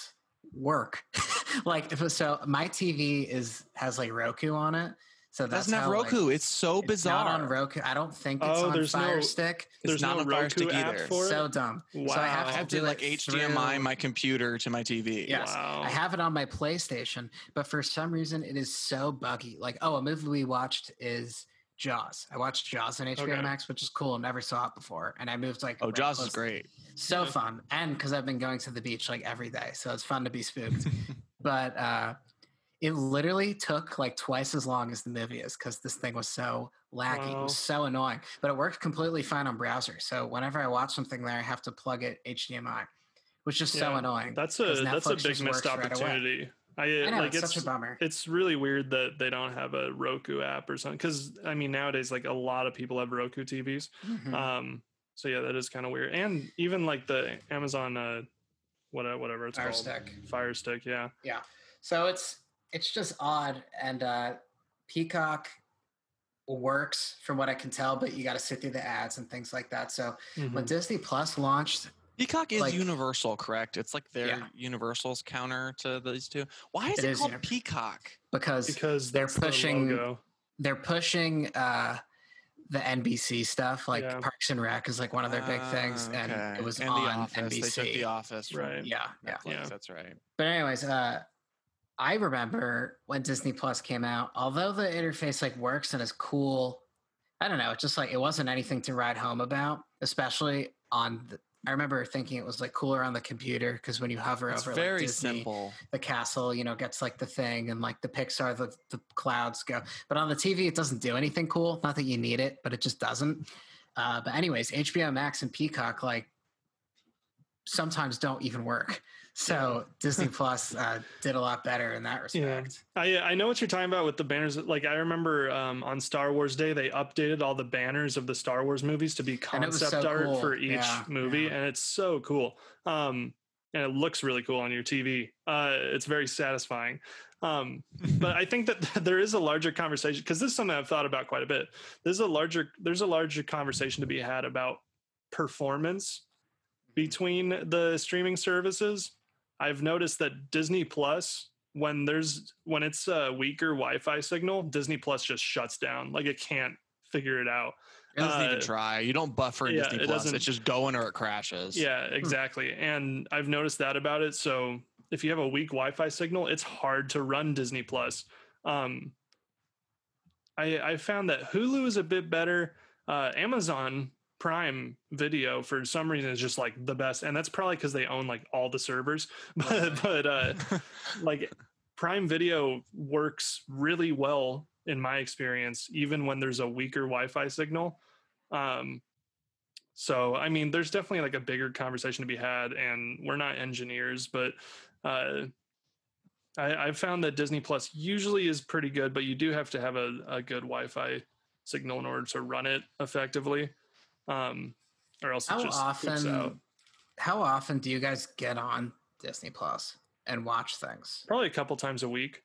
work. like if so my TV is has like Roku on it. So that's Doesn't have how, like, Roku. it's so it's bizarre. Not on Roku. I don't think it's Oh, on there's no- Fire Stick. It's There's not no on Fire Roku Stick app either. for it? So dumb. wow. So I have I to have to do like it HDMI through- my computer to my TV. Yes. Wow. I have it on my PlayStation, but for some reason it is so buggy. Like, oh, a movie we watched is Jaws. I watched Jaws on HBO Okay. Max, which is cool. Never saw it before, and I moved like Oh, right Jaws is great. So Yeah. fun, and because I've been going to the beach like every day, so it's fun to be spooked. but uh, it literally took like twice as long as the movie is because this thing was so laggy. It was so annoying, but it worked completely fine on browser. So whenever I watch something there, I have to plug it HDMI, which is so annoying. That's a that's a big missed works right opportunity. I, I know like it's, it's such a bummer. it's really weird that they don't have a Roku app or something. Because I mean, nowadays, like a lot of people have Roku TVs. Mhm. Um, so yeah, that is kind of weird. And even like the Amazon uh, whatever whatever it's Fire called. Stick. Fire Stick, Yeah. yeah. So it's it's just odd, and uh, Peacock works from what I can tell, but you got to sit through the ads and things like that. So when Mhm. Disney Plus launched, Peacock is Like- Universal, correct? It's like their Yeah. Universal's counter to these two. Why is It it, is called Univer- Peacock? because Because they're that's the pushing- they're pushing uh, the NBC stuff, like Yeah. Parks and Rec is like one of their big things, Ah, and okay. it was and on the Office. NBC. They took the Office, from Right. yeah, yeah. Netflix. Yeah. That's right. But anyways, uh, I remember when Disney Plus came out. Although the interface like works and is cool, I don't know. It's just like it wasn't anything to write home about, especially on. The, I remember thinking it was like cooler on the computer because when you hover It's over very like, Disney, simple. the castle, you know, gets like the thing, and like the Pixar, the the clouds go. But on the TV, it doesn't do anything cool. Not that you need it, but it just doesn't. Uh, but anyways, HBO Max and Peacock like sometimes don't even work. So Disney Plus uh, did a lot better in that Yeah. respect. I I know what you're talking about with the banners. Like I remember um, on Star Wars Day, they updated all the banners of the Star Wars movies to be And it was concept so art cool. for each Yeah, movie, yeah. and it's so cool. Um, and it looks really cool on your TV. Uh, it's very satisfying. Um, but I think that there is a larger conversation because this is something I've thought about quite a bit. There's a larger there's a larger conversation to be had about performance between the streaming services. I've noticed that Disney Plus when there's when it's a weaker Wi-Fi signal, Disney Plus just shuts down. Like it can't figure it out. It doesn't even Uh, try. You don't buffer in yeah, Disney it Plus. doesn't- It's just going or it crashes. Yeah, exactly. And I've noticed that about it. So if you have a weak Wi-Fi signal, it's hard to run Disney Plus. Um, I I found that Hulu is a bit better. Uh, Amazon Prime Video for some reason is just like the best, and that's probably because they own like all the servers. But but uh, like Prime Video works really well in my experience, even when there's a weaker Wi-Fi signal. Um, so I mean, there's definitely like a bigger conversation to be had, and we're not engineers, but uh, I, I've found that Disney Plus usually is pretty good, but you do have to have a, a good Wi-Fi signal in order to run it effectively, um, or else it How just poops out. often? How often do you guys get on Disney Plus and watch things? Probably a couple times a week.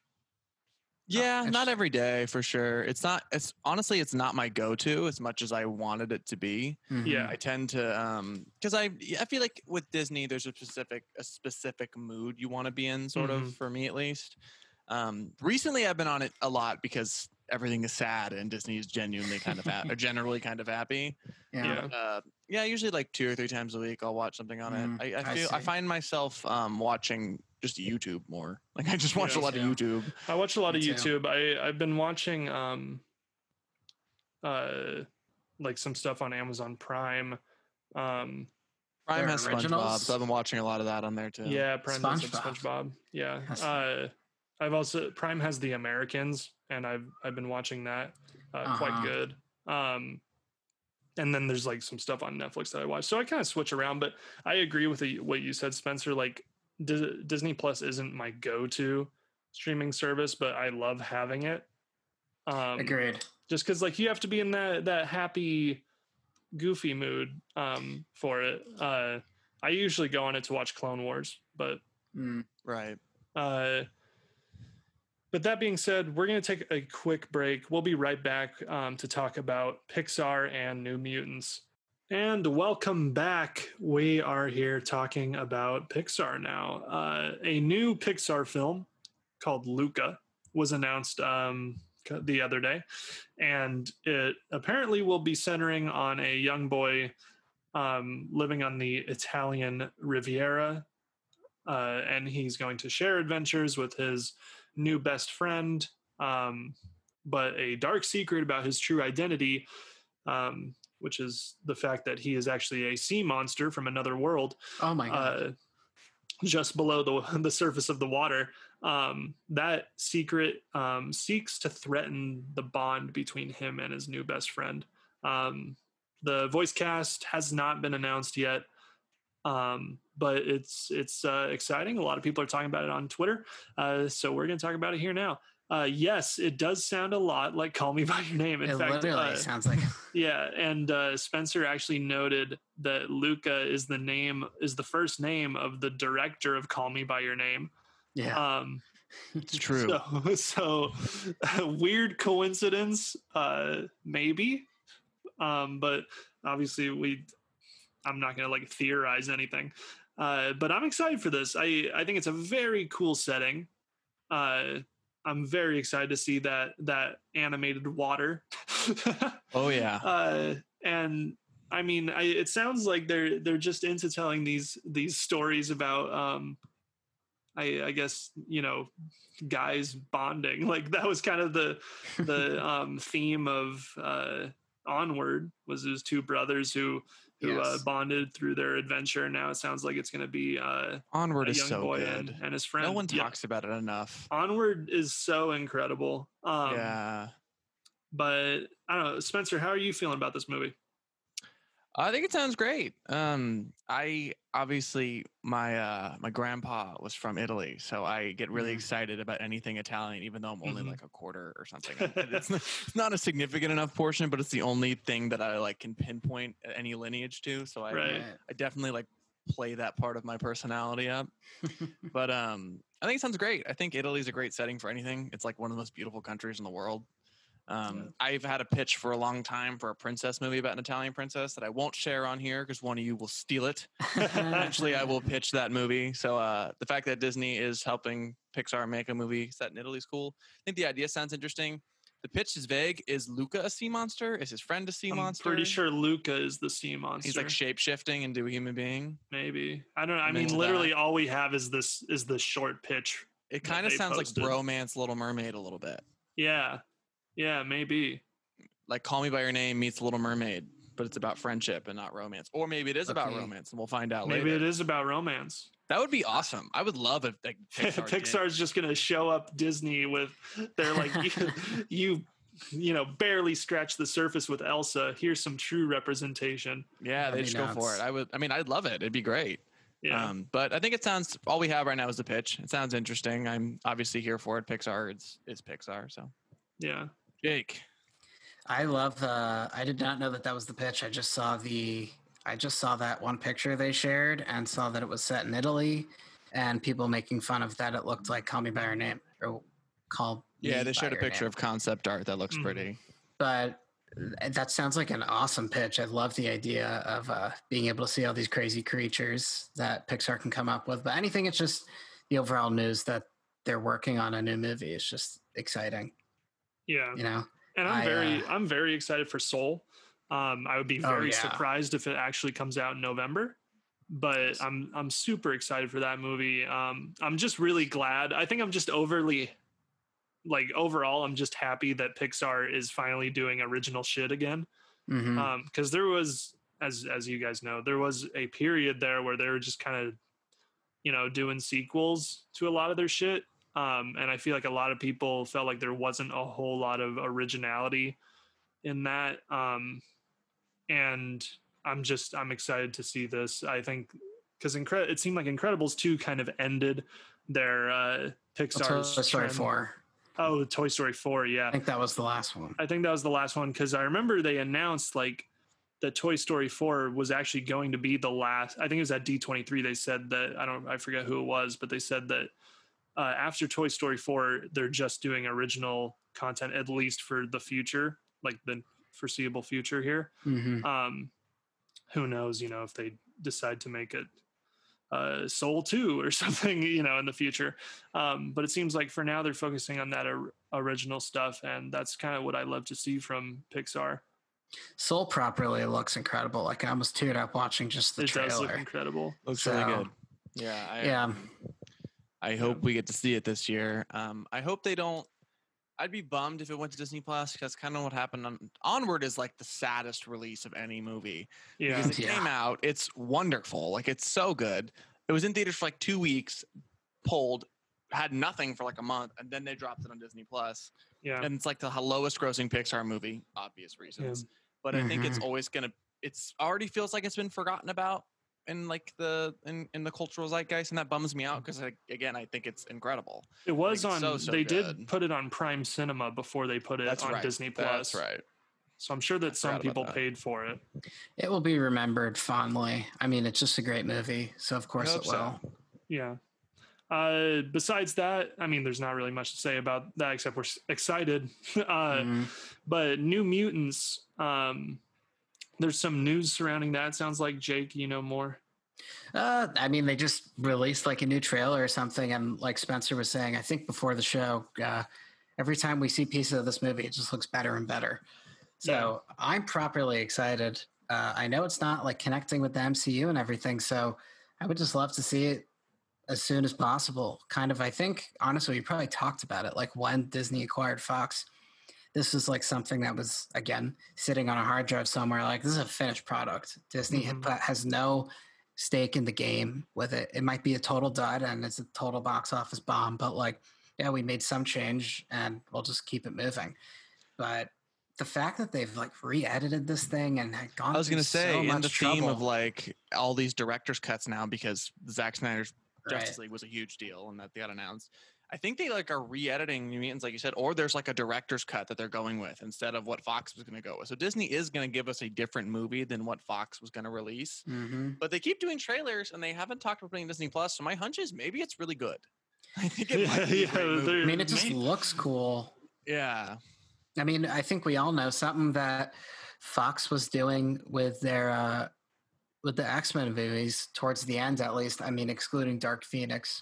Yeah, not every day for sure. It's not. It's honestly, it's not my go-to as much as I wanted it to be. Yeah. I tend to um because I I feel like with Disney there's a specific a specific mood you want to be in sort Mhm. of for me at least. Um recently I've been on it a lot because everything is sad and Disney is genuinely kind of ha- or generally kind of happy. Yeah. Yeah. Uh yeah, usually like two or three times a week I'll watch something on Mm, it. I, I I feel I, see. find myself um watching just YouTube more. Like I just watch Yeah, a lot of. YouTube. I watch a lot of Me too. YouTube. I I've been watching um uh like some stuff on Amazon Prime. Um Prime Their has SpongeBob, so I've been watching a lot of that on there too. yeah, Prime does have SpongeBob. SpongeBob. Yeah. Uh I've also Prime has The Americans and I've I've been watching that uh, quite Uh-huh. good. Um and then there's like some stuff on Netflix that I watch. So I kind of switch around, but I agree with the, what you said Spencer like Dis- Disney Plus isn't my go-to streaming service, but I love having it. Um Agreed. just because like you have to be in that that happy goofy mood um for it uh i usually go on it to watch clone wars but Mm. Right. uh but that being said we're going to take a quick break. We'll be right back um, to talk about pixar and new mutants. And welcome back. We are here talking about pixar now. Uh, a new pixar film called luca was announced um, the other day. And it apparently will be centering on a young boy um, living on the Italian Riviera, uh, and he's going to share adventures with his new best friend. Um, but a dark secret about his true identity, um, which is the fact that he is actually a sea monster from another world, Oh my god. uh, just below the the surface of the water. Um, that secret um, seeks to threaten the bond between him and his new best friend. Um, the voice cast has not been announced yet, um, but it's it's uh, exciting. A lot of people are talking about it on Twitter, uh, so we're going to talk about it here now. Uh, yes, it does sound a lot like "Call Me by Your Name." In it fact, literally uh, sounds like yeah, and uh, Spencer actually noted that Luca is the name is the first name of the director of "Call Me by Your Name." yeah. Um, It's true. So, so weird coincidence, uh, maybe. Um, but obviously, we. I'm not gonna like theorize anything, uh, but I'm excited for this. I I think it's a very cool setting. Uh, I'm very excited to see that that animated water. oh yeah. uh, and I mean, I, it sounds like they're they're just into telling these these stories about, um, I, I guess you know, guys bonding. Like that was kind of the the um, theme of uh, Onward was those two brothers who who uh, bonded through their adventure. Now it sounds like it's going to be uh, Onward a is young so boy good. and, and his friend. no one Yeah. talks about it enough. Onward is so incredible. Um, yeah. But I don't know, Spencer. How are you feeling about this movie? I think it sounds great. Um, I obviously my uh my grandpa was from Italy, so I get really Mhm. excited about anything Italian, even though I'm only Mhm. like a quarter or something. It's, not, it's not a significant enough portion, but it's the only thing that I like can pinpoint any lineage to. So I Right. I definitely like play that part of my personality up. But um, I think it sounds great. I think Italy's a great setting for anything. It's like one of the most beautiful countries in the world. Um, I've had a pitch for a long time for a princess movie about an Italian princess that I won't share on here because one of you will steal it. Eventually, I will pitch that movie. So uh, the fact that Disney is helping Pixar make a movie set in Italy is cool. I think the idea sounds interesting. The pitch is vague. Is Luca a sea monster? Is his friend a sea I'm monster? pretty sure Luca is the sea monster. he's like shape shifting into a human being. maybe I don't know. I mean, that. literally, all we have is this is the short pitch. It kind of sounds posted. like Bromance Little Mermaid a little bit. Yeah, yeah, maybe. Like Call Me by Your Name meets Little Mermaid, but it's about friendship and not romance. Or maybe it is about Okay. romance, and we'll find out Maybe later. it is about romance. That would be awesome. I would love if like, Pixar did- Pixar's just gonna show up Disney with they're like you, you you know barely scratched the surface with Elsa. Here's some true representation. Yeah, That'd they be just go for it. I would. I mean, I'd love it. It'd be great. Yeah, Um, but I think it sounds. All we have right now is the pitch. It sounds interesting. I'm obviously here for it. Pixar is is Pixar. So yeah. Jake, I love. the. I did not know that that was the pitch. I just saw the. I just saw that one picture they shared and saw that it was set in Italy, and people making fun of that. It looked like "Call Me by Your Name" or "Call." yeah, Me they by showed a picture Name. of concept art that looks Mhm. pretty. but that sounds like an awesome pitch. I love the idea of uh, being able to see all these crazy creatures that Pixar can come up with. But anything, it's just the overall news that they're working on a new movie is just exciting. Yeah, You know, and I'm I, very uh, I'm very excited for Soul. Um, I would be Oh, very yeah. surprised if it actually comes out in November. But I'm I'm super excited for that movie. Um, I'm just really glad. I think I'm just overly like overall I'm just happy that Pixar is finally doing original shit again. hmm Um, because there was as as you guys know, there was a period there where they were just kind of you know doing sequels to a lot of their shit. Um, and I feel like a lot of people felt like there wasn't a whole lot of originality in that. Um, and I'm just I'm excited to see this. I think because Incre- it seemed like Incredibles two kind of ended their uh, Pixar's Toy Story Four. Oh, Toy Story four, yeah. I think that was the last one. I think that was the last one because I remember they announced like that Toy Story 4 was actually going to be the last. I think it was at D23. They said that I don't, I forget who it was, but they said that uh, after Toy Story 4, they're just doing original content at least for the future, like the foreseeable future here. hmm Um, who knows, you know, if they decide to make it uh, Soul 2 or something, you know, in the future. Um, but it seems like for now they're focusing on that or, original stuff, and that's kind of what I love to see from Pixar. Soul properly looks incredible. Like I almost teared up watching just the it does look trailer. incredible. Looks really good. Yeah, I, Yeah, I hope we get to see it this year. Um, I hope they don't. I'd be bummed if it went to Disney Plus because kind of what happened on Onward is like the saddest release of any movie Yeah, because it Yeah. came out. It's wonderful, like it's so good. It was in theaters for like two weeks, pulled, had nothing for like a month, and then they dropped it on Disney Plus, yeah, and it's like the lowest grossing Pixar movie, obvious reasons. But I think it's Mhm. always gonna. It's already feels like it's been forgotten about in like the in, in the cultural zeitgeist, and that bums me out because again, I think it's incredible. It was it's on. so, so they good. did put it on Prime Cinema before they put it That's on right. Disney Plus. That's right. So I'm sure that some people that. paid for it. It will be remembered fondly. I mean, it's just a great movie, so of course hope it so. Yeah. Uh, besides that, I mean, there's not really much to say about that except we're excited. uh, Mhm. But New Mutants, um, there's some news surrounding that. Sounds like Jake, you know more. Uh, I mean, they just released like a new trailer or something, and like Spencer was saying, I think before the show, uh, every time we see pieces of this movie, it just looks better and better. So I'm properly excited. Uh, I know it's not like connecting with the MCU and everything, so I would just love to see it as soon as possible. Kind of, I think honestly, we probably talked about it like when Disney acquired Fox. This is like something that was again sitting on a hard drive somewhere. Like this is a finished product. Disney Mhm. has no stake in the game with it. It might be a total dud and it's a total box office bomb, but like, yeah, we made some change and we'll just keep it moving. But the fact that they've like re-edited this thing and had gone I was gonna say so in the theme of like all these director's cuts now because Zack Snyder's Right. Justice League was a huge deal and that they got announced. I think they like are re-editing New Mutants, like you said, or there's like a director's cut that they're going with instead of what Fox was going to go with. So Disney is going to give us a different movie than what Fox was going to release. Mhm. But they keep doing trailers and they haven't talked about putting Disney Plus. So my hunch is maybe it's really good. I think it might be a Yeah, great movie. I mean, it just Maybe- looks cool. yeah. I mean, I think we all know something that Fox was doing with their uh, with the X Men movies towards the end, at least. I mean, excluding Dark Phoenix,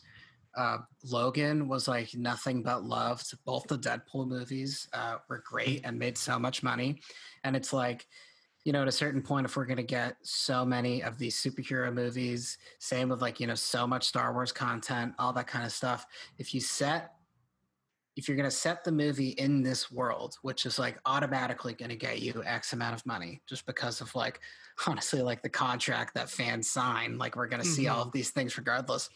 uh, Logan was like nothing but loved. Both the Deadpool movies uh, were great and made so much money, and it's like. You know, at a certain point, if we're going to get so many of these superhero movies, same with like, you know, so much Star Wars content, all that kind of stuff, if you set if you're going to set the movie in this world, which is like automatically going to get you X amount of money just because of like, honestly, like the contract that fans sign, like we're going to see all of these things regardless.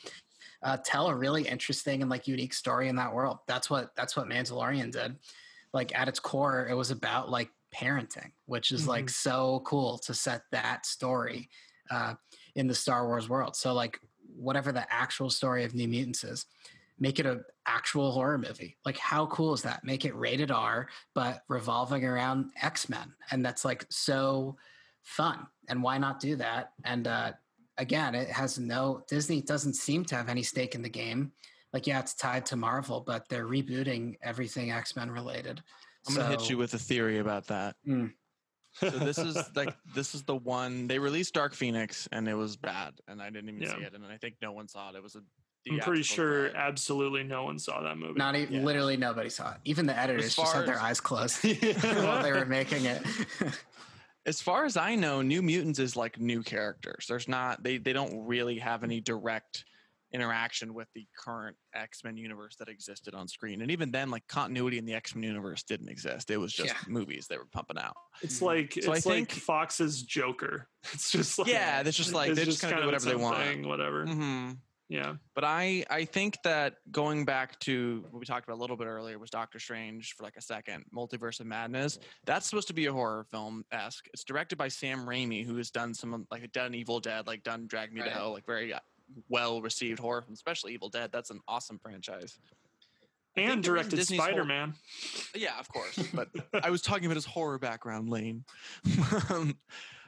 Uh, tell a really interesting and like unique story in that world. That's what that's what Mandalorian did. Like at its core, it was about like parenting, which is like so cool to set that story uh, in the Star Wars world. So like whatever the actual story of New Mutants is, make it a actual horror movie. Like how cool is that? Make it rated R, but revolving around X Men, and that's like so fun. And why not do that? And uh, again, it has no Disney doesn't seem to have any stake in the game. Like yeah, it's tied to Marvel, but they're rebooting everything X Men related. I'm gonna hit you with a theory about that. Mm. So this is like this is the one they released Dark Phoenix and it was bad and I didn't even Yeah. see it and I think no one saw it. It was a I'm pretty sure cut. absolutely no one saw that movie. Not even Yeah. literally nobody saw it. Even the editors just far had their eyes closed while they were making it. As far as I know, New Mutants is like new characters. There's not they they don't really have any direct interaction with the current X-Men universe that existed on screen. And even then, like continuity in the X-Men universe didn't exist. It was just Yeah. movies they were pumping out. It's like So I it's like think- Fox's Joker. It's just like Yeah, that's just like it's they just kind of do whatever they want. thing, whatever. hmm Yeah. But I I think that going back to what we talked about a little bit earlier was Doctor Strange for like a second, Multiverse of Madness. That's supposed to be a horror film esque. It's directed by Sam Raimi, who has done some like a done Evil Dead, like done Drag Me Right. to Hell, like very uh, well received horror, films, especially Evil Dead. That's an awesome franchise. I And directed Spider Man. Yeah, of course. But I was talking about his horror background, Lane.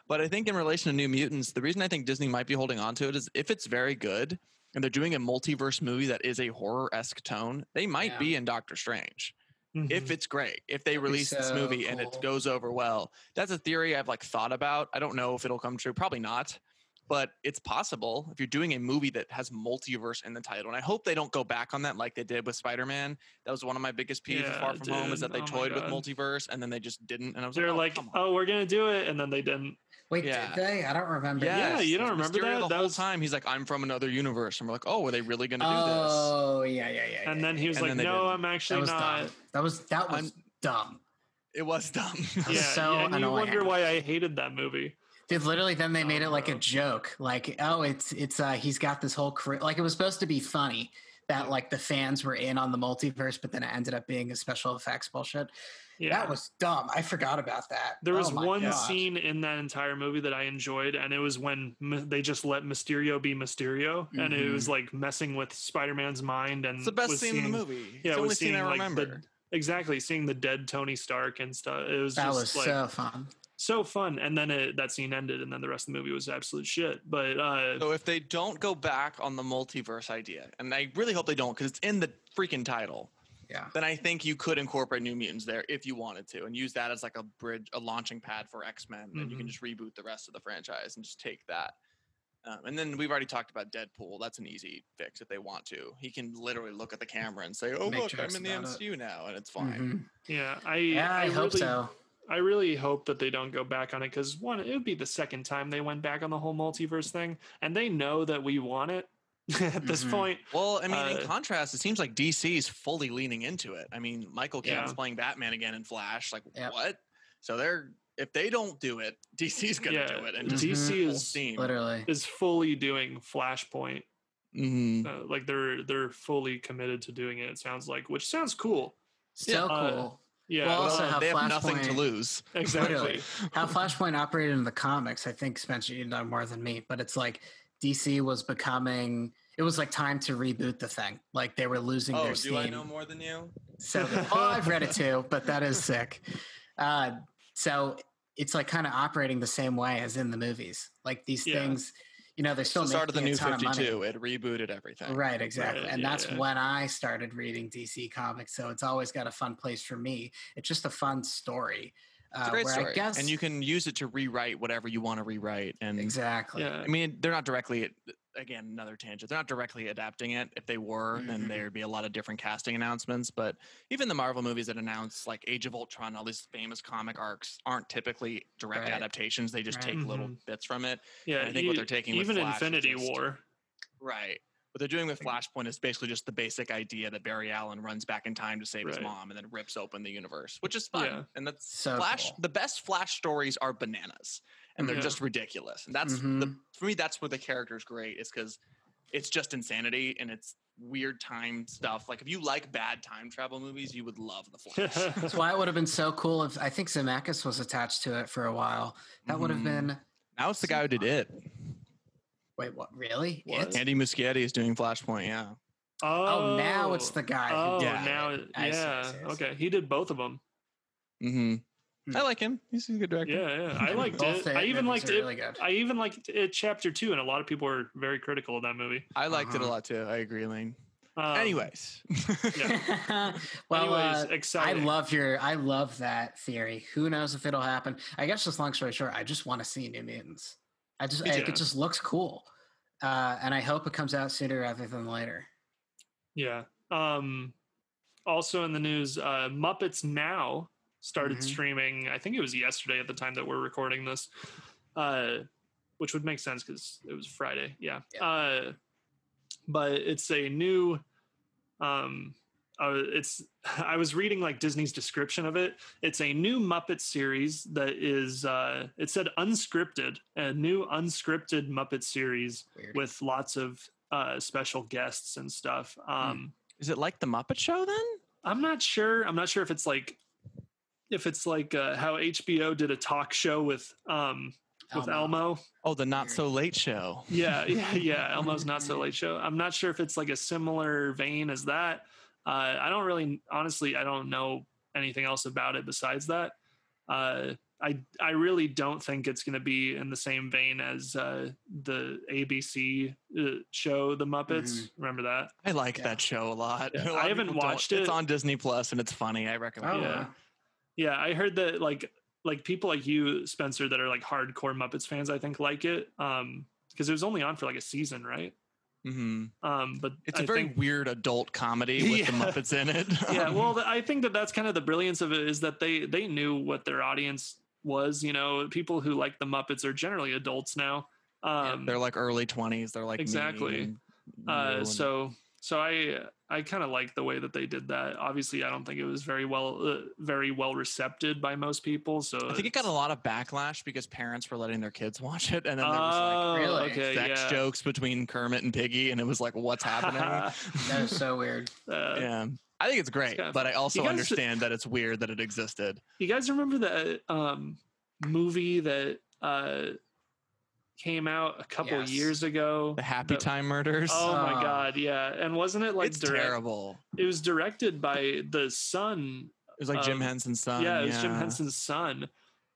But I think in relation to New Mutants, the reason I think Disney might be holding on to it is if it's very good and they're doing a multiverse movie that is a horror esque tone, they might Yeah. be in Doctor Strange. Mhm. If it's great, if they That'd release this so movie and it goes over well, that's a theory I've like thought about. I don't know if it'll come true. Probably not. But it's possible if you're doing a movie that has multiverse in the title. And I hope they don't go back on that like they did with Spider Man. That was one of my biggest peeves Yeah, Far From Home is that they Oh toyed with multiverse and then they just didn't. And I was They're like, like, oh, come oh, we're gonna do it, and then they didn't. Wait, Yeah. did they? I don't remember. Yeah, you don't Mysterio remember that? The That whole was- time he's like, I'm from another universe. And we're like, oh, were they really going to do this? Oh, yeah, yeah, yeah. And yeah, then he was like, no, didn't. I'm that actually was not. dumb. That was that was I'm- dumb. It was dumb. Yeah, so and you wonder why I hated that movie. Dude, literally, then they Oh, made it like a joke. Like, oh, it's it's uh he's got this whole career. Like it was supposed to be funny that like the fans were in on the multiverse, but then it ended up being a special effects bullshit. Yeah. That was dumb. I forgot about that. There was Oh my one scene in that entire movie that I enjoyed, and it was when M- they just let Mysterio be Mysterio, and it was like messing with Spider-Man's mind. And It's the best was scene in the movie. Yeah, it's the was only scene I seeing, like, remember. the- exactly seeing the dead Tony Stark and stuff. It was That just was like so fun. so fun. And then it, that scene ended, and then the rest of the movie was absolute shit. But uh, So if they don't go back on the multiverse idea, and I really hope they don't because it's in the freaking title, Yeah. then I think you could incorporate New Mutants there if you wanted to, and use that as like a bridge, a launching pad for X Men, and you can Mhm. just reboot the rest of the franchise and just take that. Um, and then we've already talked about Deadpool. That's an easy fix if they want to. He can literally look at the camera and say, "Oh Make look, I'm in the about it. MCU now," and it's fine. Mhm. yeah, I Yeah, I, hope really, so. I really hope that they don't go back on it because one, it would be the second time they went back on the whole multiverse thing, and they know that we want it at this Mhm. point. Well, I mean, in Uh, contrast, it seems like DC is fully leaning into it. I mean, Michael Keaton's Yeah. playing Batman again in Flash. Like, Yep. what? So they're if they don't do it, DC's gonna Yeah, do it and just DC is steam. Literally. Is fully doing Flashpoint. Mhm. Uh, like they're they're fully committed to doing it. It sounds like, which sounds cool. So uh, cool. Yeah, Well, well, also how they have nothing to lose. exactly. How Flashpoint operated in the comics, I think Spencer, you know more than me, but it's like DC was becoming. It was like time to reboot the thing. Like they were losing Oh, their do steam. I know more than you? So, good. well, I've read it too, but that is sick. Uh, so it's like kind of operating the same way as in the movies. Like these Yeah. things, you know, they're still the start of the making new a ton of money. 52. It rebooted everything. Right, exactly. Right, and yeah, that's yeah. when I started reading DC comics. So it's always got a fun place for me. It's just a fun story. It's a uh, great story. I guess and you can use it to rewrite whatever you want to rewrite. And exactly. Yeah, I mean, they're not directly, again, another tangent. They're not directly adapting it. If they were, then Mhm. there'd be a lot of different casting announcements. But even the Marvel movies that announce, like Age of Ultron, all these famous comic arcs, aren't typically direct Right. adaptations. They just Right. take little Mhm. bits from it. yeah. I think what e- they're taking with even Flash Infinity just- War. Right. What they're doing with Flashpoint is basically just the basic idea that Barry Allen runs back in time to save his mom and then rips open the universe, which is fun. Yeah. And that's So Flash. cool. The best Flash stories are bananas, and they're Yeah. just ridiculous. And that's the Mhm. for me. That's where the character's great. Is because it's just insanity and it's weird time stuff. Like if you like bad time travel movies, you would love the Flash. That's why it would have been so cool if I think Zemeckis was attached to it for a while. That would have been. now it's the guy who did it. Wait, what? Really? What? Andy Muschietti is doing Flashpoint. Yeah. Oh, now it's the guy. Oh, who Yeah. did now, it. it- see, yeah. see, see. Okay, he did both of them. hmm Hmm. I like him. He's a good director. Yeah, yeah. I liked it. I even movies liked it. Really good. I even liked it. Chapter two, and a lot of people were very critical of that movie. I liked it a Uh-huh. lot too. I agree, Lane. Um, Anyways. well, anyways, uh, I love your. I love that theory. Who knows if it'll happen? I guess just long story short, I just want to see New Mutants. I just like, it just looks cool, uh, and I hope it comes out sooner rather than later. Yeah. Um. Also in the news, uh, Muppets Now started Mhm. streaming. I think it was yesterday at the time that we're recording this, uh, which would make sense because it was Friday. Yeah. Yeah. Uh, but it's a new. Um, uh, it's. I was reading like Disney's description of it. It's a new Muppet series that is. Uh, it said unscripted, a new unscripted Muppet series Weird. with lots of uh, special guests and stuff. Um, Is it like the Muppet Show then? I'm not sure. I'm not sure if it's like if it's like uh, how HBO did a talk show with um with Elmo. Oh, the Not So Late Show. Yeah, yeah, yeah. Elmo's not so late show. I'm not sure if it's like a similar vein as that. Uh, I don't really, honestly, I don't know anything else about it besides that. Uh, I I really don't think it's going to be in the same vein as uh, the ABC uh, show, The Muppets. Remember that? I like Yeah. that show a lot. Yeah, A lot I haven't people don't. watched it. It's on Disney Plus and it's funny. I recommend Oh, it. Yeah. wow. Yeah, I heard that like like people like you, Spencer, that are like hardcore Muppets fans, I think like it. Um, because it was only on for like a season, right? Hmm Um, but It's a a very weird adult comedy with the Muppets in it. yeah well i think that that's kind of the brilliance of it is that they they knew what their audience was you know people who like the muppets are generally adults now um they're like early 20s. They're like Exactly. and uh so so i I kind of like the way that they did that. Obviously, I don't think it was very well uh, very well received by most people. So I think it got a lot of backlash because parents were letting their kids watch it, and then there was Oh, Really? okay, like sex yeah. jokes between Kermit and Piggy, and it was like, what's happening? That was so weird. Uh, yeah, I think it's great, kinda but I also guys- understand that it's weird that it existed. You guys remember that um, movie that uh, came out a couple Yes. years ago? The Happy The- Time Murders. Oh my Ah. god, yeah. And wasn't it like it's direct- terrible. It was directed by the son. It was like Jim Henson's son. yeah, it was Jim Henson's son.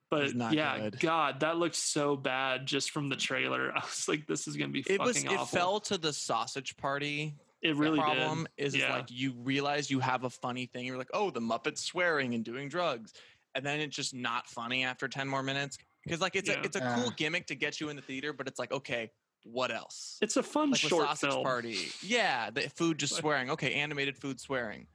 But not yeah, good. God, that looked so bad just from the trailer. I was like, this is gonna be It fucking was. It fell to the sausage party it really problem did. is, is Yeah. like you realize you have a funny thing. You're like, oh, the Muppets swearing and doing drugs, and then it's just not funny after ten more minutes because like it's Yeah. a it's a Uh. cool gimmick to get you in the theater, but it's like okay, what else? It's a fun like short sausage film. party, yeah, the food just swearing. Okay, animated food swearing.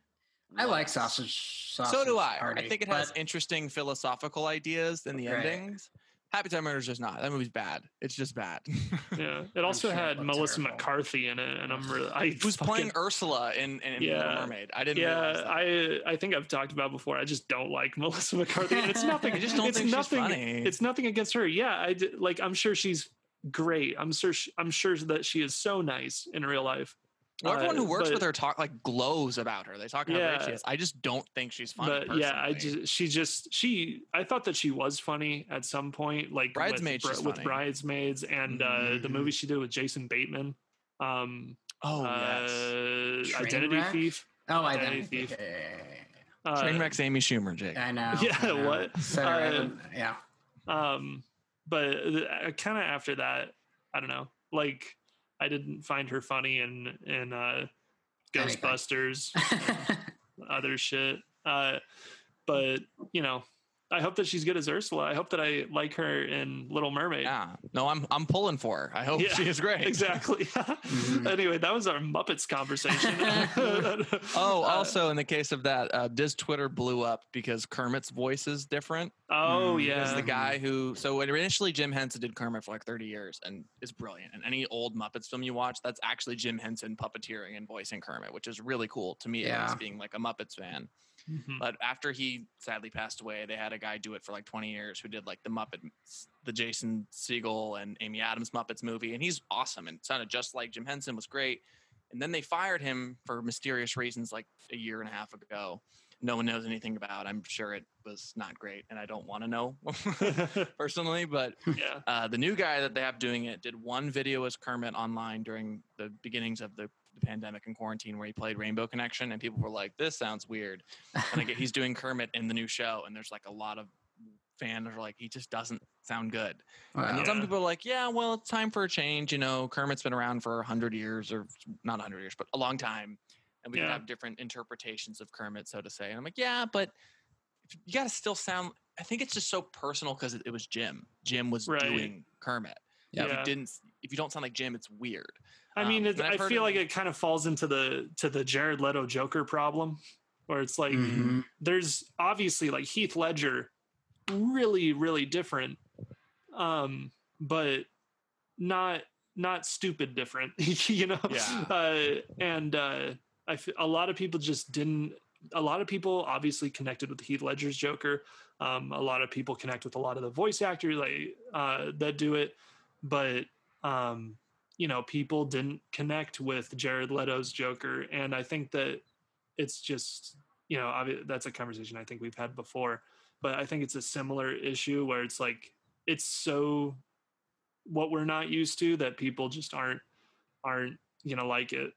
I like What? sausage. So do I. Party, I think it has interesting philosophical ideas in the Right. endings. Happy Time Murders does not. That movie's bad. It's just bad. Yeah. It also sure had Melissa terrible. McCarthy in it, and I'm really I Who's playing Ursula in, in Little Yeah. Mermaid? I didn't. Yeah. I I think I've talked about before. I just don't like Melissa McCarthy. And it's nothing. I just don't it's think she's nothing. funny. It's nothing against her. Yeah, I like. I'm sure she's great. I'm sure. She, I'm sure that she is so nice in real life. Well, everyone who Uh, works but- with her talk like glows about her. They talk about how great she Yeah. is. I just don't think she's funny. but yeah, I just she just she. I thought that she was funny at some point, like Bridesmaids, Bri- she's with bridesmaids and uh, the Mhm. movie she did with Jason Bateman. Um, oh uh, yes, Identity Trainwreck? Thief. oh, I Identity didn't. Thief. Yeah, Uh, Trainwreck's Amy Schumer, Jake. I know. Yeah, I know. what? Center Uh, yeah. um but kind of after that i don't know like i didn't find her funny in in uh ghostbusters other shit. Uh but you know i hope that she's good as ursula i hope that i like her in little mermaid Yeah, no, I'm I'm pulling for her. I hope Yeah, she is great. exactly Mhm. anyway that was our muppets conversation Oh, Uh, also in the case of that, uh, Diz Twitter blew up because Kermit's voice is different. oh Mm, yeah Because the guy who so initially Jim Henson did Kermit for like 30 years and is brilliant. And any old Muppets film you watch, that's actually Jim Henson puppeteering and voicing Kermit, which is really cool to me Yeah. as being like a Muppets fan. Mhm. But after he sadly passed away, they had a guy do it for like 20 years who did like the Muppet, the Jason Segel and Amy Adams Muppets movie, and he's awesome and sounded just like Jim Henson was great. And then they fired him for mysterious reasons like a year and a half ago. No one knows anything about. I'm sure it was not great, and I don't want to know personally. But yeah uh, the new guy that they have doing it did one video as Kermit online during the beginnings of the, the pandemic and quarantine where he played Rainbow Connection, and people were like, "This sounds weird." And I get he's doing Kermit in the new show, and there's like a lot of fans are like, "He just doesn't sound good." Oh, and Wow. then some people are like, "Yeah, well, it's time for a change." You know, Kermit's been around for hundred years, or not hundred years, but a long time, and we Yeah. have different interpretations of Kermit, so to say. And I'm like, "Yeah, but you got to still sound." I think it's just so personal because it, it was Jim. Jim was Right. doing Kermit. If Yeah. you didn't, if you don't sound like Jim, it's weird. I mean, Um, it, I've I heard feel like it kind of falls into the to the Jared Leto Joker problem, where it's like Mhm. there's obviously like Heath Ledger, really really different, um, but not not stupid different, you know. Yeah. Uh, and uh, I f- a lot of people just didn't. A lot of people obviously connected with Heath Ledger's Joker. Um, a lot of people connect with a lot of the voice actors like uh, that do it, but um, you know, people didn't connect with Jared Leto's Joker, and I think that it's just you know obvi- that's a conversation I think we've had before, but I think it's a similar issue where it's like it's so what we're not used to that people just aren't aren't gonna like it.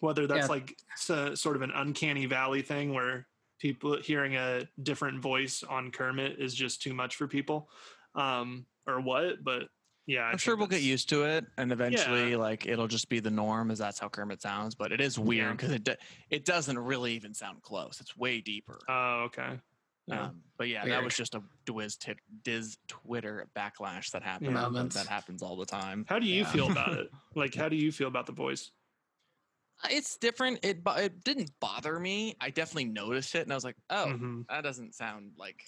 Whether that's Yeah. like so, sort of an uncanny valley thing where people hearing a different voice on Kermit is just too much for people, um, or what? But yeah, I I'm sure we'll get used to it, and eventually, Yeah. like it'll just be the norm, as that's how Kermit sounds. But it is weird because it do- it doesn't really even sound close. It's way deeper. Oh, okay. Yeah. Um, but yeah, that was just a Diz, tit, Diz Twitter backlash that happened. Yeah. That happens all the time. How do you Yeah. feel about it? Like, how do you feel about the voice? Uh, It's different. It bo- it didn't bother me. I definitely noticed it, and I was like, oh, Mhm. that doesn't sound like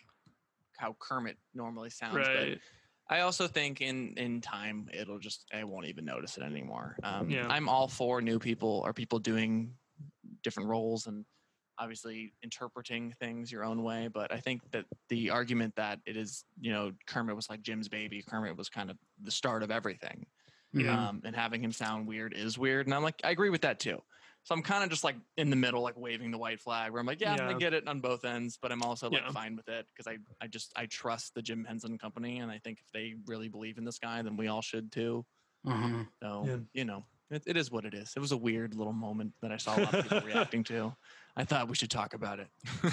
how Kermit normally sounds. right. But I also think in in time it'll just I won't even notice it anymore. Um, Yeah. I'm all for new people or people doing different roles and obviously interpreting things your own way. But I think that the argument that it is, you know, Kermit was like Jim's baby. Kermit was kind of the start of everything. Yeah. Um, and having him sound weird is weird. And I'm like, I agree with that too. So I'm kind of just like in the middle, like waving the white flag, where I'm like, yeah, Yeah. I get it on both ends, but I'm also like Yeah. fine with it because I, I just I trust the Jim Henson Company, and I think if they really believe in this guy, then we all should too. Mhm. So Yeah. you know, it, it is what it is. It was a weird little moment that I saw a lot of people reacting to. I thought we should talk about it.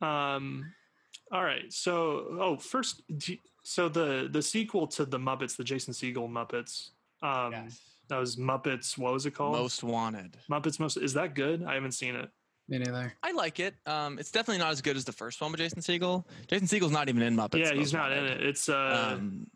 Um, all right. So, oh, first, do- so the the sequel to the Muppets, the Jason Segel Muppets, um, that was Muppets. What was it called? Most wanted. Muppets. Most. Is that good? I haven't seen it. Me neither. I like it. Um, it's definitely not as good as the first one with Jason Segel. Jason Segel's not even in Muppets. yeah, he's Most not in it. It's uh, Um,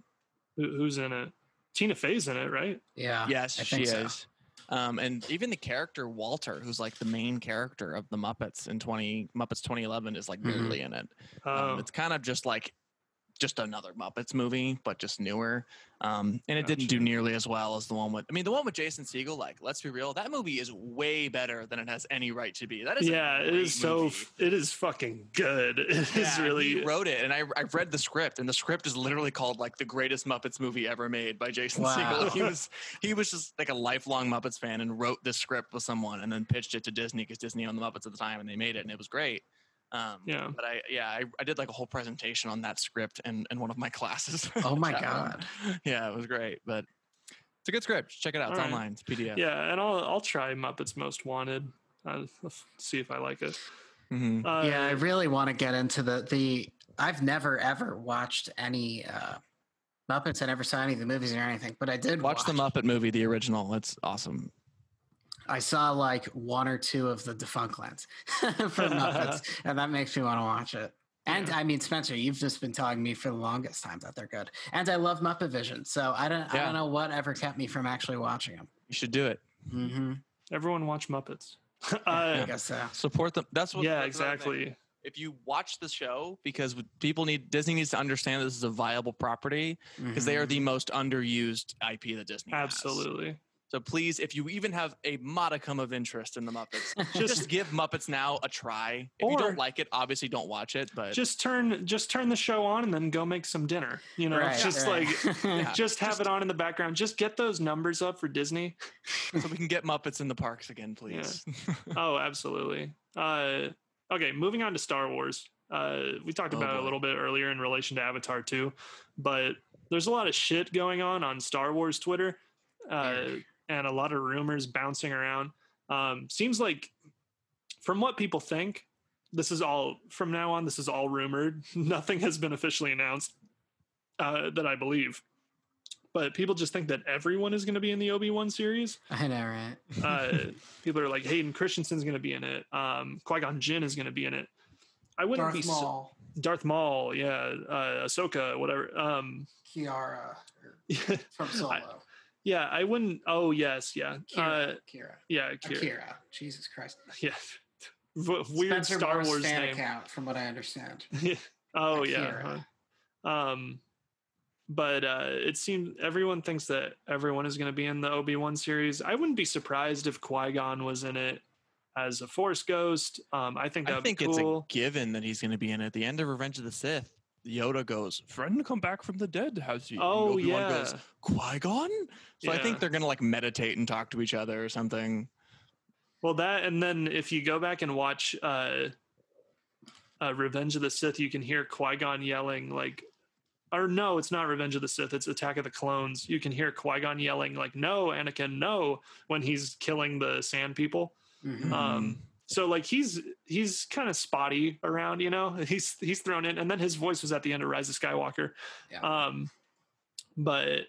who, who's in it? Tina Fey's in it, right? Yeah. yes, I she think so. is. Um, and even the character Walter, who's like the main character of the Muppets in 20 Muppets 2011, is like Mhm. barely in it. Oh, Um, it's kind of just like just another Muppets movie, but just newer. Um, and it didn't do nearly as well as the one with. I mean, the one with Jason Segel. Like, let's be real, that movie is way better than it has any right to be. That is yeah, it is is so. It is fucking good. It is Yeah, really. He wrote it, and I I read the script, and the script is literally called like the greatest Muppets movie ever made by Jason Wow. Segel. He was he was just like a lifelong Muppets fan and wrote this script with someone, and then pitched it to Disney because Disney owned the Muppets at the time, and they made it, and it was great. Um, Yeah. But I yeah I, I did like a whole presentation on that script in, in one of my classes. Oh my Chat room. god. Yeah, it was great, but it's a good script. Check it out. It's All right. online. It's PDF. Yeah, and I'll I'll try Muppets Most Wanted. Uh, f- see if I like it. Mhm. Uh, yeah, I really want to get into the the. I've never ever watched any uh Muppets. I never saw any of the movies or anything, but I did Watch the Muppet movie, the original. It's awesome. I saw like one or two of the Defunctlands for Muppets, and that makes me want to watch it. And Yeah. I mean, Spencer, you've just been telling me for the longest time that they're good, and I love Muppet Vision. So I don't, I don't know what ever kept me from actually watching them. You should do it. Mm-hmm. Everyone watch Muppets. I uh, guess so. Support them. That's what. yeah, that's another thing. exactly. if you watch the show because people need Disney needs to understand this is a viable property because they are Mhm. the most underused IP that Disney has. So please, if you even have a modicum of interest in the Muppets, Just- give Muppets Now a try. If you don't like it, obviously don't watch it. But Just turn just turn the show on and then go make some dinner. You know, Right, just right. like Yeah. just have Just- it on in the background. Just get those numbers up for Disney. so we can get Muppets in the parks again, please. Oh, absolutely. Uh, okay, moving on to Star Wars. Uh, we talked Oh, about it a little bit earlier in relation to Avatar 2, but there's a lot of shit going on on Star Wars Twitter uh, and a lot of rumors bouncing around. Um, seems like, from what people think, this is all from now on. This is all rumored. Nothing has been officially announced uh, that I believe. But people just think that everyone is going to be in the Obi Wan series I know, right? uh, people are like Hayden Christensen's going to be in it. Um, Qui Gon Jinn is going to be in it. I wouldn't be su- Maul, Darth Maul, yeah, uh, Ahsoka, whatever. Um, Kiara from Solo. Yeah, I wouldn't. Oh yes, yeah, uh, Kira, yeah, Kira. Jesus Christ. yeah. W- weird Spencer Star Moore's Wars fan name. account, from what I understand. oh yeah. Huh. Um, but uh, it seems everyone thinks that everyone is going to be in the Obi Wan series. I wouldn't be surprised if Qui Gon was in it as a Force ghost. Um, I think I that'd think be it's a given that he's going to be in it. At the end of Revenge of the Sith, Yoda goes, "Friend, come back from the dead." Has he? And Oh, Obi-Wan yeah. goes, Qui Gon. So I think they're going to like meditate and talk to each other or something. Well, that and then if you go back and watch uh, uh, Revenge of the Sith, you can hear Qui Gon yelling like, or no, it's not Revenge of the Sith, it's Attack of the Clones. You can hear Qui Gon yelling like, "No, Anakin, no!" when he's killing the Sand People. Mhm. Um, so like he's he's kind of spotty around, you know. He's he's thrown in, and then his voice was at the end of Rise of Skywalker. Yeah. Um, but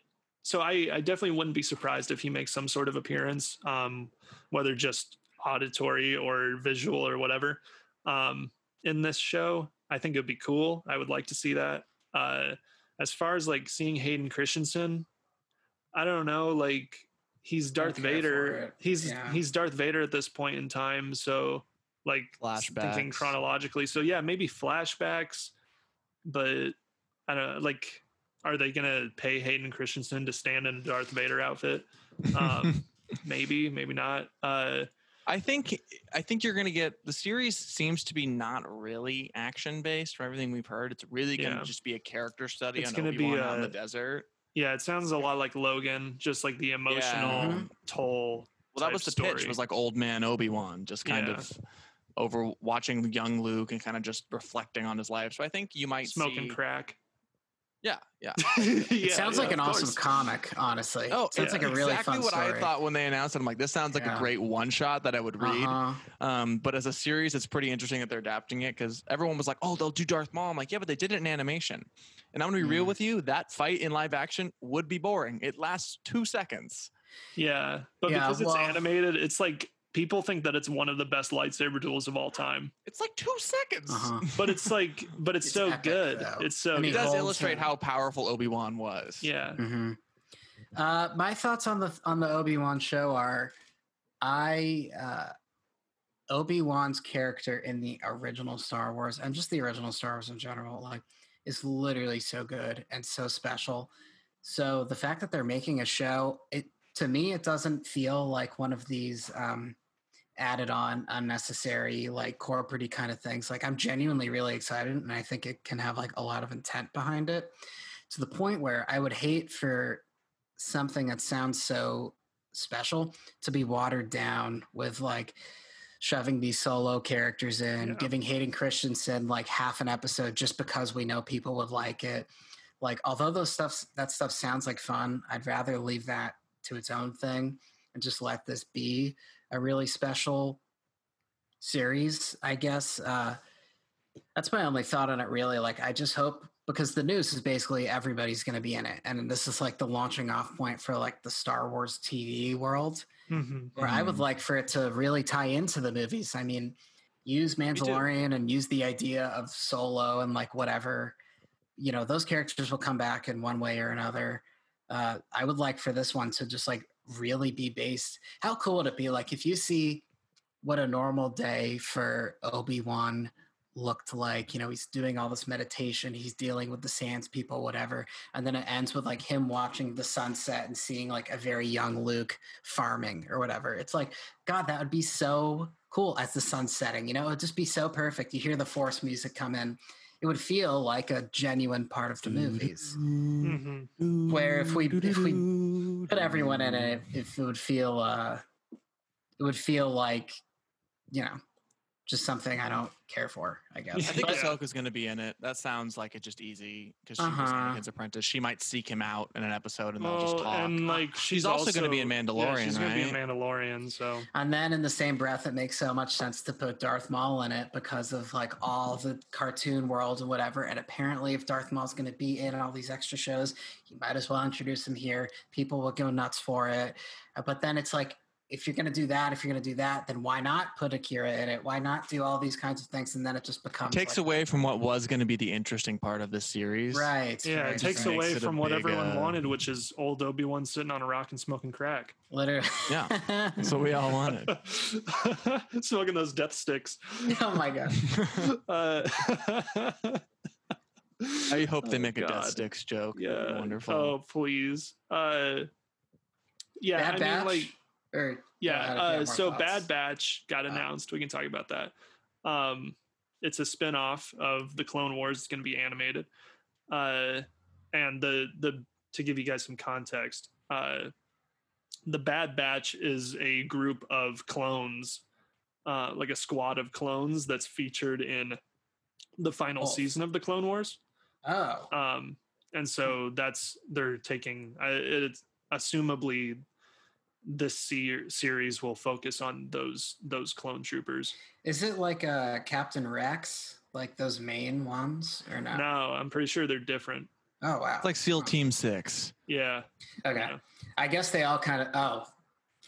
so I I definitely wouldn't be surprised if he makes some sort of appearance, um, whether just auditory or visual or whatever. Um, in this show, I think it'd be cool. I would like to see that. Uh, as far as like seeing Hayden Christensen, I don't know, like he's Darth Vader. He's Yeah. he's Darth Vader at this point in time, so like thinking chronologically. So yeah, maybe flashbacks, but I don't know, like are they gonna pay Hayden Christensen to stand in a Darth Vader outfit? Um, maybe, maybe not. Uh, I think I think you're going to get the series seems to be not really action based from everything we've heard. It's really going to Yeah. just be a character study It's on gonna be, Obi-Wan out the desert. Yeah, it sounds a lot like Logan, just like the emotional Mhm. toll. Well, that was the pitch. Was like old man Obi Wan, just kind Yeah. of over watching young Luke and kind of just reflecting on his life. So I think you might smoking see, crack. Yeah, yeah. It sounds like an awesome comic, honestly. Oh, sounds yeah. like a really exactly fun what story. I thought when they announced it. I'm like, this sounds like Yeah. a great one shot that I would read. Uh-huh. Um, but as a series, it's pretty interesting that they're adapting it because everyone was like, "Oh, they'll do Darth Maul." I'm like, "Yeah, but they did it in animation." And I'm gonna be real Mm. with you: that fight in live action would be boring. It lasts two seconds. Yeah, but Yeah, because it's animated, it's like people think that it's one of the best lightsaber duels of all time. It's like two seconds. Uh-huh. But it's like, but it's, It's so epic, good. though. It's so I mean, It does illustrate him. how powerful Obi Wan was. Yeah, hmm Uh, my thoughts on the on the Obi Wan show are, I uh, Obi Wan's character in the original Star Wars and just the original Star Wars in general, like, is literally so good and so special. So the fact that they're making a show, it to me, it doesn't feel like one of these um, added on unnecessary like corporate kind of things. Like I'm genuinely really excited, and I think it can have like a lot of intent behind it to the point where I would hate for something that sounds so special to be watered down with like shoving these solo characters in, Yeah. giving Hayden Christensen like half an episode just because we know people would like it. Like although those stuff that stuff sounds like fun, I'd rather leave that to its own thing and just let this be a really special series, I guess. Uh that's my only thought on it really. Like I just hope because the news is basically everybody's going to be in it and this is like the launching off point for like the Star Wars TV world Mhm. where I would Mhm. like for it to really tie into the movies. I mean, use too. Mandalorian and use the idea of Solo and like whatever, you know, those characters will come back in one way or another. Uh, I would like for this one to just like really be based. How cool would it be? Like if you see what a normal day for Obi Wan looked like, you know, he's doing all this meditation, he's dealing with the Sands people, whatever, and then it ends with like him watching the sunset and seeing like a very young Luke farming or whatever. It's like, God, that would be so cool as the sun's setting. You know, it would just be so perfect. You hear the Force music come in. It would feel like a genuine part of the movies. Mhm. Where if we- if we Put everyone in it, if it would feel, uh, it would feel like, you know, just something I don't care for. I guess. I think But- Ahsoka's going to be in it. That sounds like it's just easy because she was Uh-huh. Anakin's apprentice. She might seek him out in an episode and they'll just talk. and like she's, also gonna be in yeah, Mandalorian, she's gonna be in? Mandalorian. So And then in the same breath, it makes so much sense to put Darth Maul in it because of like all the cartoon world and whatever. And apparently, if Darth Maul's going to be in all these extra shows, you might as well introduce him here. People will go nuts for it. But then it's like, if you're going to do that, if you're going to do that, then why not put Akira in it? Why not do all these kinds of things? And then it just becomes takes like- away from what was going to be the interesting part of this series. Right. yeah, right, it takes right. away it from what big, everyone uh, wanted, which is old Obi Wan sitting on a rock and smoking crack. Literally. Yeah. That's what we all wanted. smoking those death sticks. oh my God. Uh, I hope they Oh, make a Death Sticks joke. Yeah. wonderful. Oh, please. Uh, yeah, Bad I Batch? mean, like, Or, yeah. ahead if you have Uh, so thoughts. Bad Batch got Uh. announced. we can talk about that. Um, it's a spin-off of the Clone Wars. It's going to be animated. Uh, and the the to give you guys some context, uh, the Bad Batch is a group of clones, uh, like a squad of clones that's featured in the final Oh. season of the Clone Wars. Oh. um and so that's they're taking uh, it's assumably this se- series will focus on those those clone troopers Is it like uh, Captain Rex, like those main ones, or not? no i'm pretty sure they're different Oh wow! It's like SEAL Team Six. yeah okay, yeah. I guess they all kind of. Oh,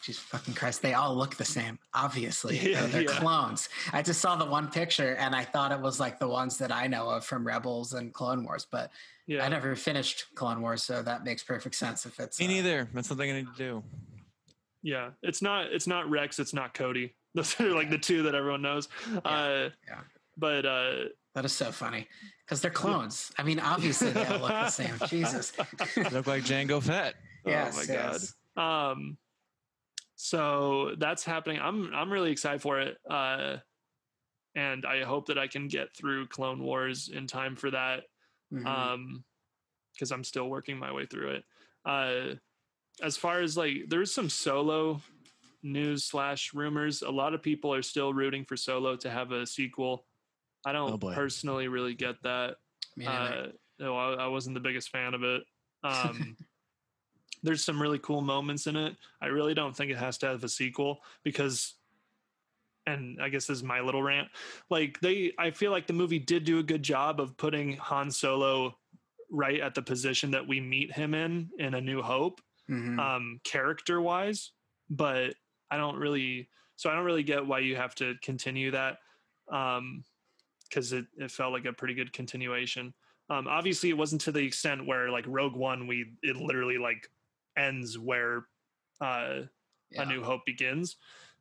Jesus fucking Christ! They all look the same. Obviously, Yeah, they're, they're yeah. clones. I just saw the one picture and I thought it was like the ones that I know of from Rebels and Clone Wars, but yeah I never finished Clone Wars, so that makes perfect sense if it's. Me uh, neither. That's something I need to do. Yeah it's not it's not rex it's not cody those are like the two that everyone knows uh yeah. but uh That is so funny because they're clones. I mean, obviously they all look the same. Jesus. Look like Jango Fett. yes. oh my yes. god um so that's happening. I'm I'm really excited for it. Uh, and I hope that I can get through Clone Wars in time for that. Mhm. Um, because I'm still working my way through it. Uh, as far as like, there's some solo news slash rumors. A lot of people are still rooting for Solo to have a sequel. I don't Oh, personally really get that. Me neither. Uh, no, I, I wasn't the biggest fan of it. Um, there's some really cool moments in it. I really don't think it has to have a sequel because, and I guess this is my little rant. Like they, I feel like the movie did do a good job of putting Han Solo right at the position that we meet him in in A New Hope, Mhm. um, character wise. But I don't really, so I don't really get why you have to continue that. Um, because it, it felt like a pretty good continuation. Um, obviously, it wasn't to the extent where like Rogue One, we it literally like ends where uh, Yeah. A New Hope begins,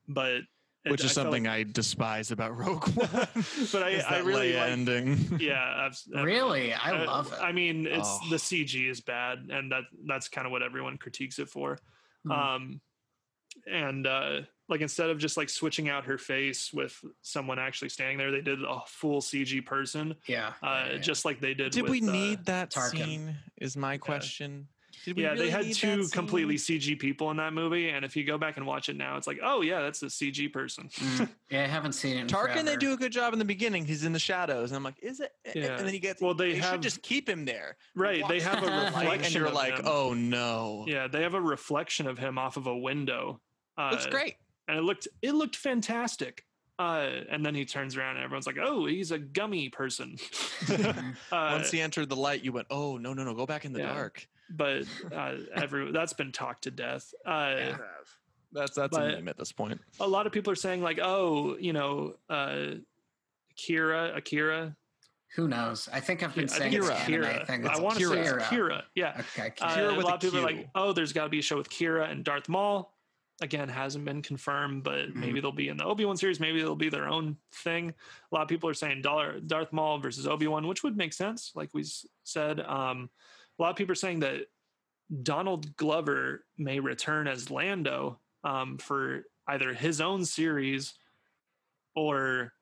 but it- which is I something like- I despise about Rogue One. But I- I really Leia like- ending. yeah, I've, I've- Really? I uh, love it. I mean, it's Oh. the CG is bad, and that that's kind of what everyone critiques it for. Mhm. Um, and uh, like instead of just like switching out her face with someone actually standing there, they did a full CG person, yeah. uh, yeah, yeah. just like they did. Did with, we uh, need that Tarkin. scene? Is my question. Did we yeah, really they had two completely? CG people in that movie, and if you go back and watch it now, it's like, oh yeah, that's a CG person. Mm. yeah, I haven't seen it. In Tarkin, they do a good job in the beginning. He's in the shadows, and I'm like, is it? Yeah. And then he gets. Well, they they have- should just keep him there. right, they have a reflection, and you're of like, him. oh no. yeah, they have a reflection of him off of a window. Uh, looks great. and it looked it looked fantastic. Uh, and then he turns around and everyone's like, "Oh, he's a gummy person." Uh, Once he entered the light, you went, oh no no no, go back in the yeah. dark. But uh, every that's been talked to death. Uh, Yeah. That's that's But- a meme at this point. A lot of people are saying like, "Oh, you know, uh, Kira, Akira." Who knows? I think I've been I saying think it's it's anime Kira. thing. I want to say it's Kira. Kira. Yeah. Okay. Uh, Kira a lot a of people are like, "Oh, there's got to be a show with Kira and Darth Maul." Again, hasn't been confirmed, but Mhm. maybe they'll be in the Obi Wan series. Maybe they'll be their own thing. A lot of people are saying Darth Maul versus Obi Wan, which would make sense, like we said. Um, a lot of people are saying that Donald Glover may return as Lando um, for either his own series or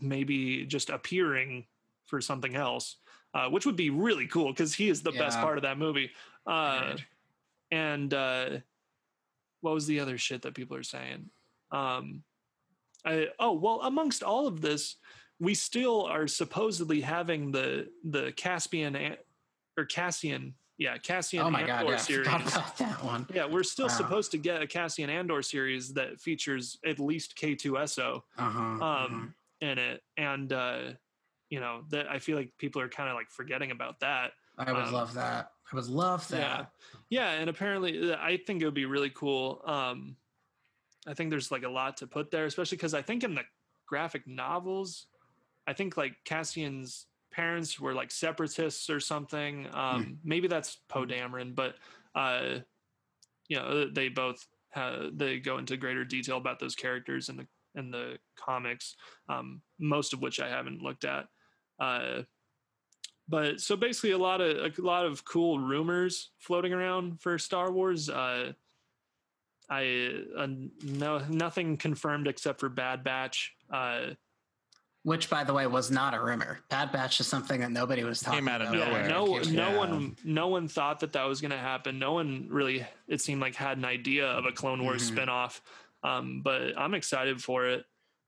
maybe just appearing for something else, uh, which would be really cool because he is the best part of that movie. Uh, and uh, what was the other shit that people are saying? Um, I, oh well, amongst all of this, we still are supposedly having the the Caspian An- or Cassian, yeah, Cassian Oh my Andor god! Yeah, I forgot about that one. Yeah, we're still Wow. supposed to get a Cassian Andor series that features at least K2SO Uh-huh, um, in it, and uh, you know that I feel like people are kind of like forgetting about that. I would um, love that. I would love that. Yeah, yeah, and apparently, uh, I think it would be really cool. Um, I think there's like a lot to put there, especially because I think in the graphic novels, I think like Cassian's parents were like separatists or something. Um, Maybe that's Poe Dameron, but uh, you know, they both they go into greater detail about those characters in the in the comics, um, most of which I haven't looked at. Uh, but so basically, a lot of a lot of cool rumors floating around for Star Wars. Uh, I uh, no nothing confirmed except for Bad Batch. Uh, Which, by the way, was not a rumor. Bad Batch is something that nobody was talking Came out of about. yeah, nowhere. no, no Yeah. one, no one thought that that was going to happen. No one really, it seemed like, had an idea of a Clone Wars Mhm. spinoff. Um, but I'm excited for it.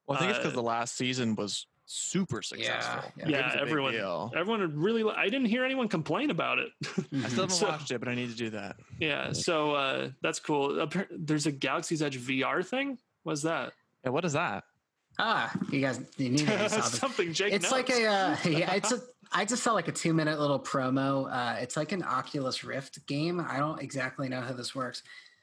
Well, I think it's because Uh, the last season was super successful. yeah. It Yeah, was a big everyone- deal. Everyone really. I didn't hear anyone complain about it. I still haven't So- watched it, but I need to do that. yeah, so uh, that's cool. There's a Galaxy's Edge VR thing. What's that? Yeah, what is that? Ah, you guys, you need to saw. Something Jake It's knows. like a, uh, yeah, it's a. I just saw like a two minute little promo. Uh, it's like an Oculus Rift game. I don't exactly know how this works,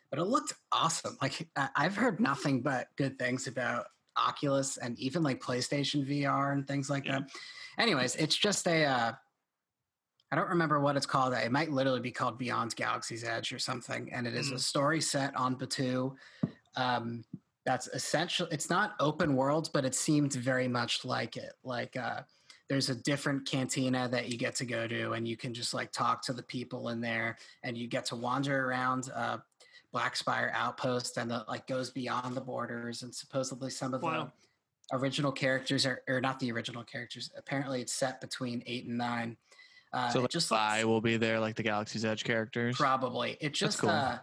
but it looked awesome. Like I- I've heard nothing but good things about Oculus and even like PlayStation VR and things like Yeah. that. Anyways, it's just a. Uh, I don't remember what it's called. It might literally be called Beyond Galaxy's Edge or something, and it is a Mhm. story set on Batuu. Um, that's essential. It's not open world, but it seemed very much like it. Like uh, there's a different cantina that you get to go to, and you can just like talk to the people in there, and you get to wander around. Uh, Black Spire outpost and that like goes beyond the borders and supposedly some of Wow. the original characters are or not the original characters. Apparently it's set between eight and nine. Uh, so it like just Spy looks, will be there, like the Galaxy's Edge characters. probably it just cool. uh,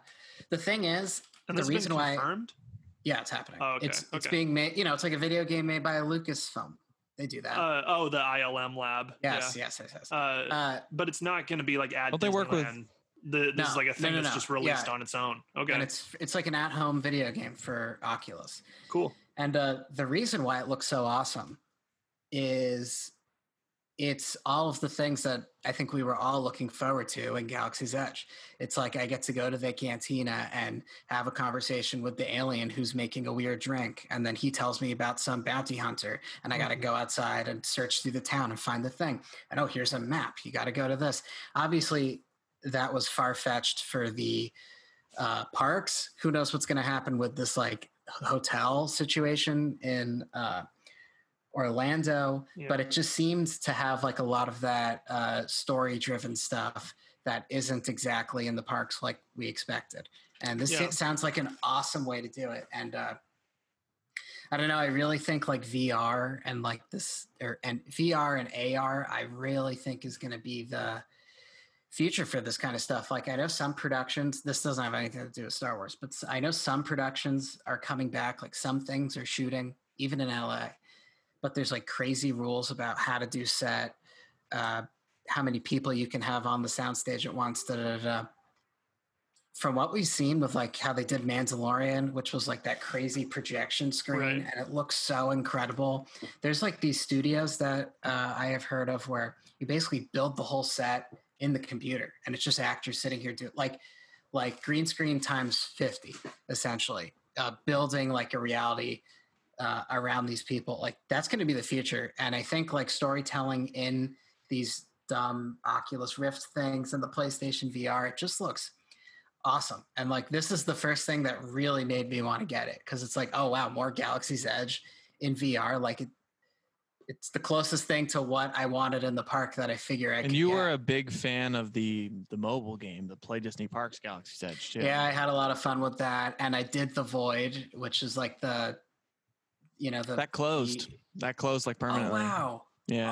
the thing is And the reason been why confirmed. Yeah it's happening. Oh, okay, It's it's okay. being made. You know, it's like a video game made by a Lucasfilm. They do that. Uh, oh, the ILM lab. yes, yes, yes, yes. Uh, Uh, but it's not going to be like at Don't they work with- The, this is No, like a no, thing no, that's no. just released Yeah. on its own. Okay, and it's it's like an at-home video game for Oculus. cool. And uh, the reason why it looks so awesome is it's all of the things that I think we were all looking forward to in Galaxy's Edge. It's like I get to go to the cantina and have a conversation with the alien who's making a weird drink. And then he tells me about some bounty hunter. And I got to Mhm. go outside and search through the town and find the thing. And oh, here's a map. You got to go to this. Obviously, that was far fetched for the uh, parks. Who knows what's going to happen with this like hotel situation in uh, Orlando? Yeah. But it just seems to have like a lot of that uh, story driven stuff that isn't exactly in the parks like we expected. And this Yeah. sounds like an awesome way to do it. And uh, I don't know. I really think like VR and like this, or and VR and AR, I really think is going to be the future for this kind of stuff. Like I know some productions, this doesn't have anything to do with Star Wars, but I know some productions are coming back. Like some things are shooting, even in LA, but there's like crazy rules about how to do set, uh, how many people you can have on the soundstage at once. Da, da, da. From what we've seen with like how they did Mandalorian, which was like that crazy projection screen, Right. and it looks so incredible. There's like these studios that uh, I have heard of where you basically build the whole set in the computer, and it's just actors sitting here doing like like green screen times 50 essentially uh, building like a reality uh, around these people like that's going to be the future and i think like storytelling in these dumb oculus rift things and the playstation vr it just looks awesome and like this is the first thing that really made me want to get it because it's like oh wow more galaxy's edge in vr like it, it's the closest thing to what i wanted in the park that i figure i And you get. were a big fan of the the mobile game, the Play Disney Parks Galaxy's Edge too. Yeah, I had a lot of fun with that, and I did the Void, which is like the, you know, the that closed. the- That closed like oh permanently. wow! Yeah.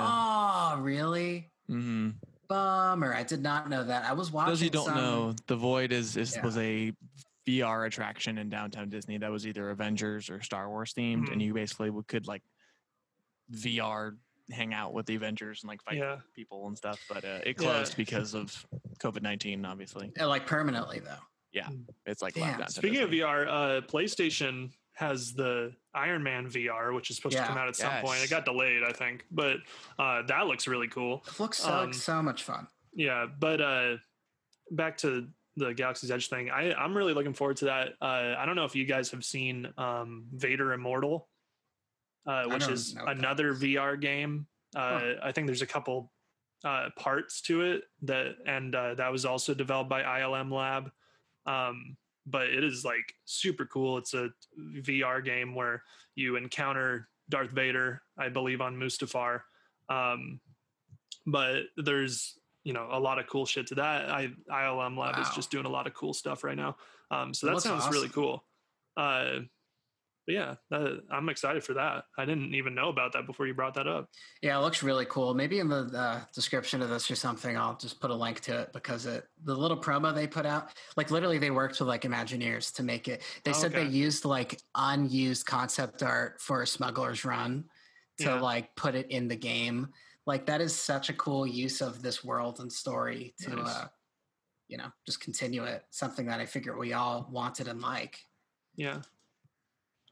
Oh really? hmm Bummer. I did not know that. I was watching. Those you don't some- know, the Void is, is Yeah. was a VR attraction in downtown Disney that was either Avengers or Star Wars themed, Mhm. and you basically could like VR hang out with the Avengers and like fight Yeah. people and stuff. But uh, it Yeah. closed because of COVID nineteen. Obviously, uh, like permanently though. Yeah, it's like Damn. locked Speaking of VR, uh, PlayStation has the Iron Man VR, which is supposed Yeah. to come out at some point. It got delayed, I think, but uh, that looks really cool. It looks so Um, so much fun. Yeah, but uh, back to the Galaxy's Edge thing. I, I'm really looking forward to that. Uh, I don't know if you guys have seen um, Vader Immortal, uh, which is know what that another is. VR game. Uh, Huh. I think there's a couple uh, parts to it that, and uh, that was also developed by ILM Lab. Um, but it is like super cool. It's a VR game where you encounter Darth Vader, I believe, on Mustafar. Um, but there's you know a lot of cool shit to that. I ILM Lab is just doing a lot of cool stuff right now. Um, so That sounds really cool. Uh, yeah, that, I'm excited for that. I didn't even know about that before you brought that up. Yeah, it looks really cool. Maybe in the uh, description of this or something, I'll just put a link to it because it the little promo they put out, like literally they worked with like Imagineers to make it. They Oh, said okay. they used like unused concept art for a Smuggler's Run to Yeah. like put it in the game. Like that is such a cool use of this world and story to, Nice. uh, you know, just continue it. Something that I figure we all wanted and like. Yeah.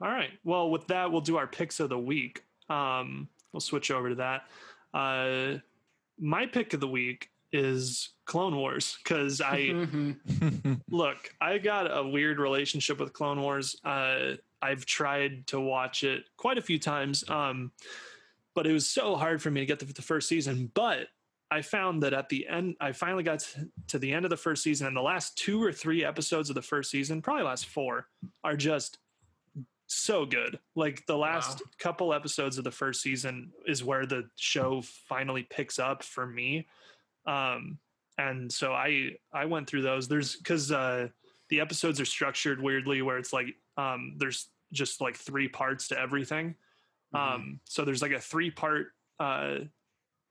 All right. Well, with that, we'll do our picks of the week. Um, we'll switch over to that. Uh, my pick of the week is Clone Wars because I Mhm. look. I got a weird relationship with Clone Wars. Uh, I've tried to watch it quite a few times, um, but it was so hard for me to get to the first season. But I found that at the end, I finally got to- to the end of the first season, and the last two or three episodes of the first season, probably last four, are just so good. Like the last Wow. couple episodes of the first season is where the show finally picks up for me. Um, and so I I went through those. There's because uh, the episodes are structured weirdly where it's like um, there's just like three parts to everything. Mhm. Um, so there's like a three part uh,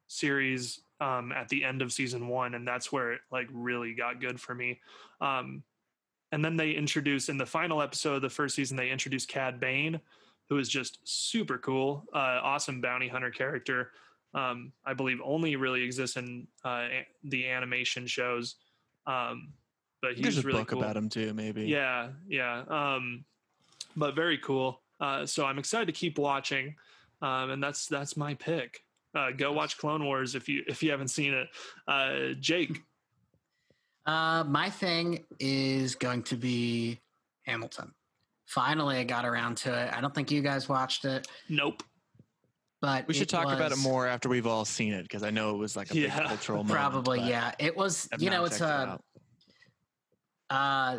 series um, at the end of season one, and that's where it like really got good for me. Um, and then they introduce in the final episode of the first season, they introduce Cad Bane, who is just super cool, uh, awesome bounty hunter character. Um, I believe only really exists in uh, the animation shows. Um, but he's There's a really book cool. about him too, maybe. Yeah, yeah. Um, but very cool. Uh, so I'm excited to keep watching, um, and that's that's my pick. Uh, go watch Clone Wars if you if you haven't seen it. Uh, Jake, Uh, my thing is going to be Hamilton. Finally, I got around to it. I don't think you guys watched it, nope. but We should it talk about it more after we've all seen it because I know it was like a big Yeah, cultural moment. Probably, yeah. It was. I've You know, it's checked it uh,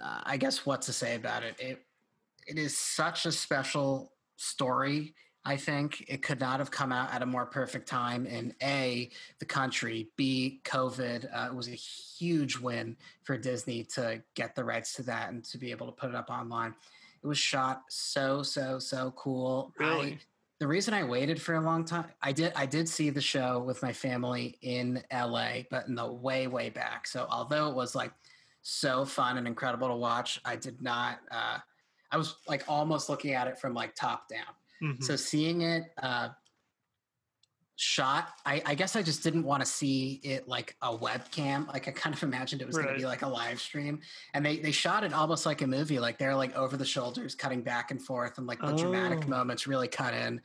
I guess what to say about it. It it is such a special story. I think it could not have come out at a more perfect time in a the country, b COVID. Uh, it was a huge win for Disney to get the rights to that and to be able to put it up online. It was shot so so so cool. I- Really? the reason I waited for a long time, I did I did see the show with my family in LA, but in the way way back. So although it was like so fun and incredible to watch, I did not. Uh, I was like almost looking at it from like top down. Mhm. So seeing it uh, shot, I, I guess I just didn't want to see it like a webcam. Like I kind of imagined it was going to be like a live stream, and they they shot it almost like a movie. Like they're like over the shoulders, cutting back and forth, and like the dramatic Oh. moments really cut in.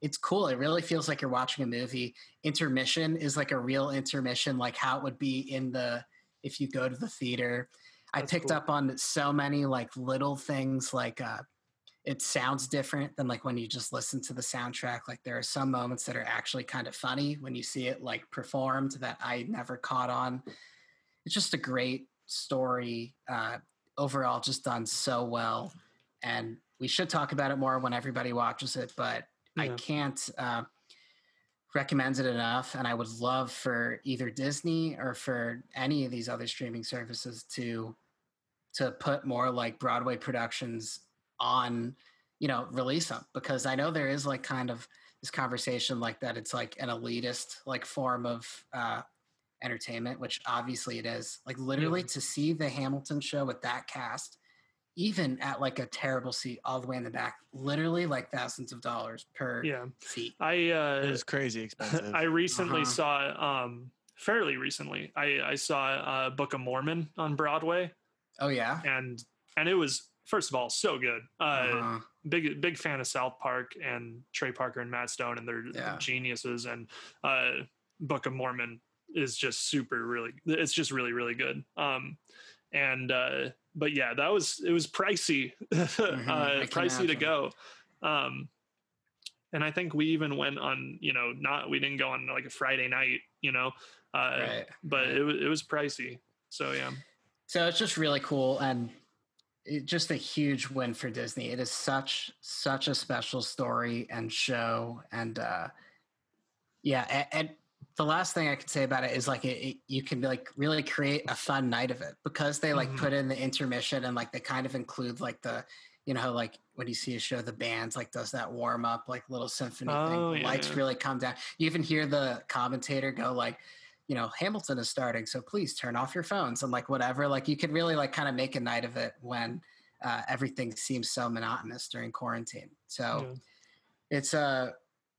It's cool. It really feels like you're watching a movie. Intermission is like a real intermission, like how it would be in the if you go to the theater. I picked cool. up on so many like little things like uh it sounds different than like when you just listen to the soundtrack. Like there are some moments that are actually kind of funny when you see it like performed that I never caught on. It's just a great story. Uh, overall, just done so well. And we should talk about it more when everybody watches it, but I can't uh, recommend it enough. And I would love for either Disney or for any of these other streaming services to to put more like Broadway productions on, you know, release them because I know there is like kind of this conversation like that. It's like an elitist like form of uh, entertainment, which obviously it is. Like literally Yeah. to see the Hamilton show with that cast, even at like a terrible seat all the way in the back, literally like thousands of dollars per Yeah, seat. I It uh, was crazy expensive. I recently Uh-huh. saw um fairly recently. I I saw uh, Book of Mormon on Broadway, Oh yeah. and and it was first of all so good. Uh, Uh-huh. big big fan of South Park and Trey Parker and Matt Stone and they're Yeah. geniuses and uh Book of Mormon is just super really it's just really really good. Um and uh but yeah, that was it was pricey Mm-hmm. Uh pricey to go. Um and I think we even went on, you know, not we didn't go on like a Friday night, you know. Uh Right. but right. it was it was pricey. So yeah. So it's just really cool and it, just a huge win for Disney. It is such such a special story and show, and uh, yeah, and, and the last thing I could say about it is like it, it, you can like really create a fun night of it because they like Mhm. put in the intermission and like they kind of include like the you know like when you see a show the bands like does that warm up like little symphony Oh, thing the yeah, lights yeah. really come down you even hear the commentator go like you know hamilton is starting so please turn off your phones and like whatever like you can really like kind of make a night of it when uh, everything seems so monotonous during quarantine so yeah. it's uh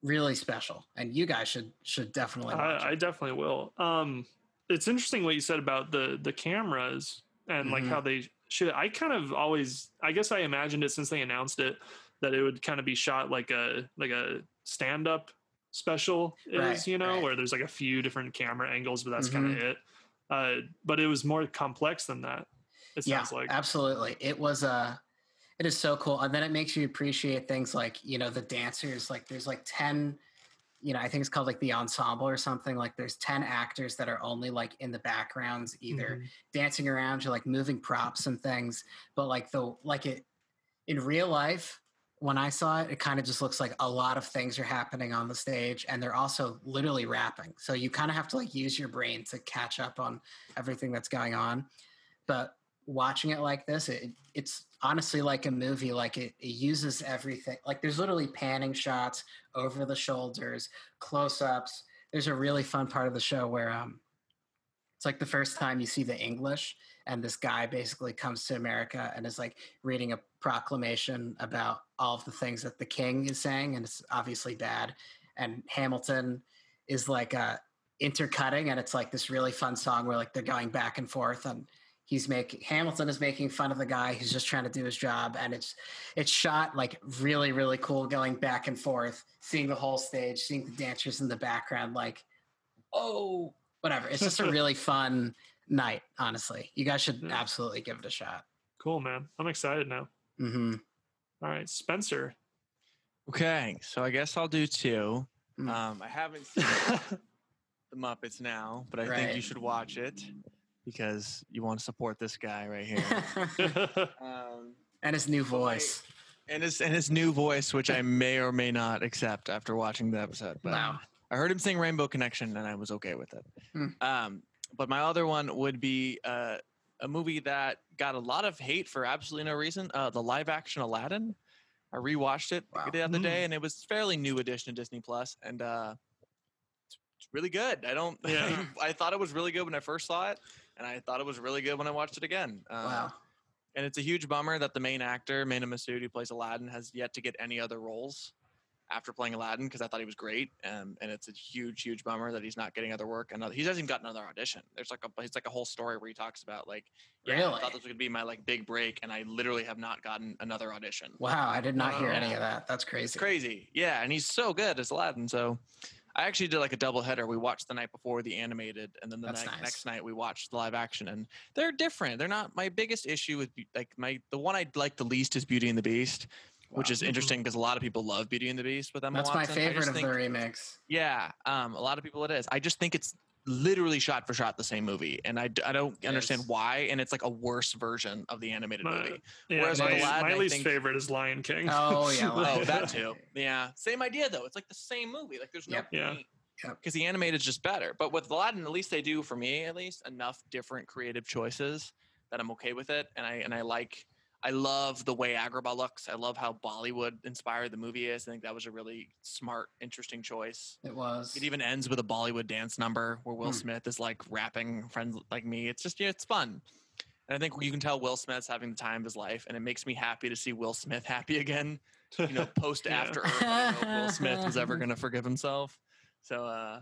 really special and you guys should should definitely watch I, I definitely will. Um, it's interesting what you said about the the cameras and like Mhm. how they should. I kind of always, I guess, I imagined it since they announced it that it would kind of be shot like a like a stand up special is, Right, you know, right. where there's like a few different camera angles, but that's kind Mhm. of it. Uh, but it was more complex than that. It yeah sounds like. absolutely it was uh it is so cool and then it makes you appreciate things like you know the dancers like there's like 10 you know i think it's called like the ensemble or something like there's 10 actors that are only like in the backgrounds either Mhm. dancing around or like moving props and things but like the like it in real life when i saw it it kind of just looks like a lot of things are happening on the stage and they're also literally rapping so you kind of have to like use your brain to catch up on everything that's going on but watching it like this, it, it's honestly like a movie. Like it, it uses everything. Like there's literally panning shots over the shoulders, close ups. There's a really fun part of the show where um, it's like the first time you see the English, and this guy basically comes to America and is like reading a proclamation about all of the things that the king is saying, and it's obviously bad. And Hamilton is like uh, intercutting, and it's like this really fun song where like they're going back and forth, and he's making Hamilton is making fun of the guy who's just trying to do his job, and it's it's shot like really really cool, going back and forth, seeing the whole stage, seeing the dancers in the background, like oh whatever. It's just a really fun night. Honestly, you guys should Yeah. absolutely give it a shot. Cool, man. I'm excited now. hmm All right, Spencer. Okay, so I guess I'll do two. Mm. Um, I haven't seen the Muppets now, but I think you should watch it because you want to support this guy right here. um, and his new voice. and his and his new voice, which I may or may not accept after watching the episode. But Wow. I heard him sing Rainbow Connection, and I was okay with it. Hmm. Um, but my other one would be uh, a movie that got a lot of hate for absolutely no reason. Uh, the live action Aladdin. I rewatched it Wow. the other Hmm. day, and it was fairly new edition to Disney Plus, and uh, it's, it's really good. I don't. Yeah. I thought it was really good when I first saw it, and I thought it was really good when I watched it again. Uh, Wow. and it's a huge bummer that the main actor, Mena Massoud, who plays Aladdin, has yet to get any other roles after playing Aladdin because I thought he was great. Um, and it's a huge, huge bummer that he's not getting other work. Another, he hasn't even got another audition. There's like a, it's like a whole story where he talks about like, yeah, I Really? thought this was gonna be my like big break, and I literally have not gotten another audition. Wow. I did not hear any of that. That's crazy. It's crazy, yeah. And he's so good as Aladdin. So. I actually did like a double header. We watched the night before the animated, and then the night, nice. next night we watched the live action. And they're different. They're not my biggest issue with like my the one I like the least is Beauty and the Beast, which is interesting because a lot of people love Beauty and the Beast with Emma That's my Watson. I favorite just of think- the remakes. Yeah, um, a lot of people it is. I just think it's literally shot for shot the same movie, and I, I don't It understand is. why. And it's like a worse version of the animated My- movie. Yeah, Whereas my, Aladdin, my least think- favorite is Lion King. Oh, yeah, Oh, that too. Yeah, same idea though. It's like the same movie. Like there's no Yep. Yeah. point. Yep. Because the animated is just better. But with Aladdin, at least they do for me at least enough different creative choices that I'm okay with it. And I and I like I love the way Agrabah looks. I love how Bollywood inspired the movie is. I think that was a really smart, interesting choice. It was. It even ends with a Bollywood dance number where Will Hmm. Smith is like rapping friends like me. It's just yeah, it's fun. And I think you can tell Will Smith's having the time of his life, and it makes me happy to see Will Smith happy again you know, post after Earth, I don't know if Will Smith was ever going to forgive himself. So, uh,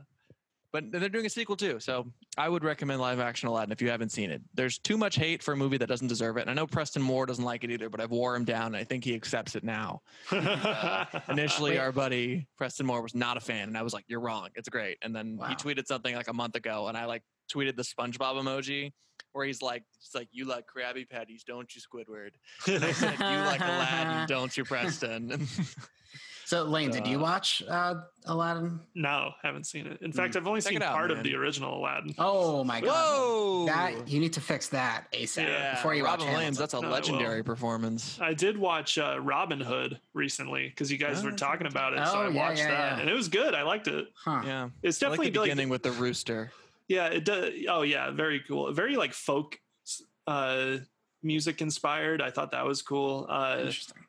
but they're doing a sequel too. So I would recommend live action Aladdin if you haven't seen it. There's too much hate for a movie that doesn't deserve it. And I know Preston Moore doesn't like it either, but I've wore him down. And I think he accepts it now. Uh, initially, our buddy Preston Moore was not a fan, and I was like, "You're wrong. It's great." And then Wow. he tweeted something like a month ago, and I like tweeted the SpongeBob emoji where he's like, "It's like you like Krabby Patties, don't you, Squidward?" And I said, "You like Aladdin, don't you, Preston?" So, Lane, did you Uh, watch uh, Aladdin? no, haven't seen it. In fact, I've only Check seen out, part man. of the original Aladdin. Oh my god! Whoa! That you need to fix that ASAP yeah, before you Robin watch Williams. That's a No, I will. legendary performance. I did watch uh, Robin Hood recently because you guys Oh, were talking about it, so Oh, I yeah, watched yeah, that, yeah. and it was good. I liked it. Huh. Yeah, It's I like definitely the like, beginning with the rooster. yeah, it does. Oh yeah, very cool. Very like folk uh, music inspired. I thought that was cool. Uh, Interesting.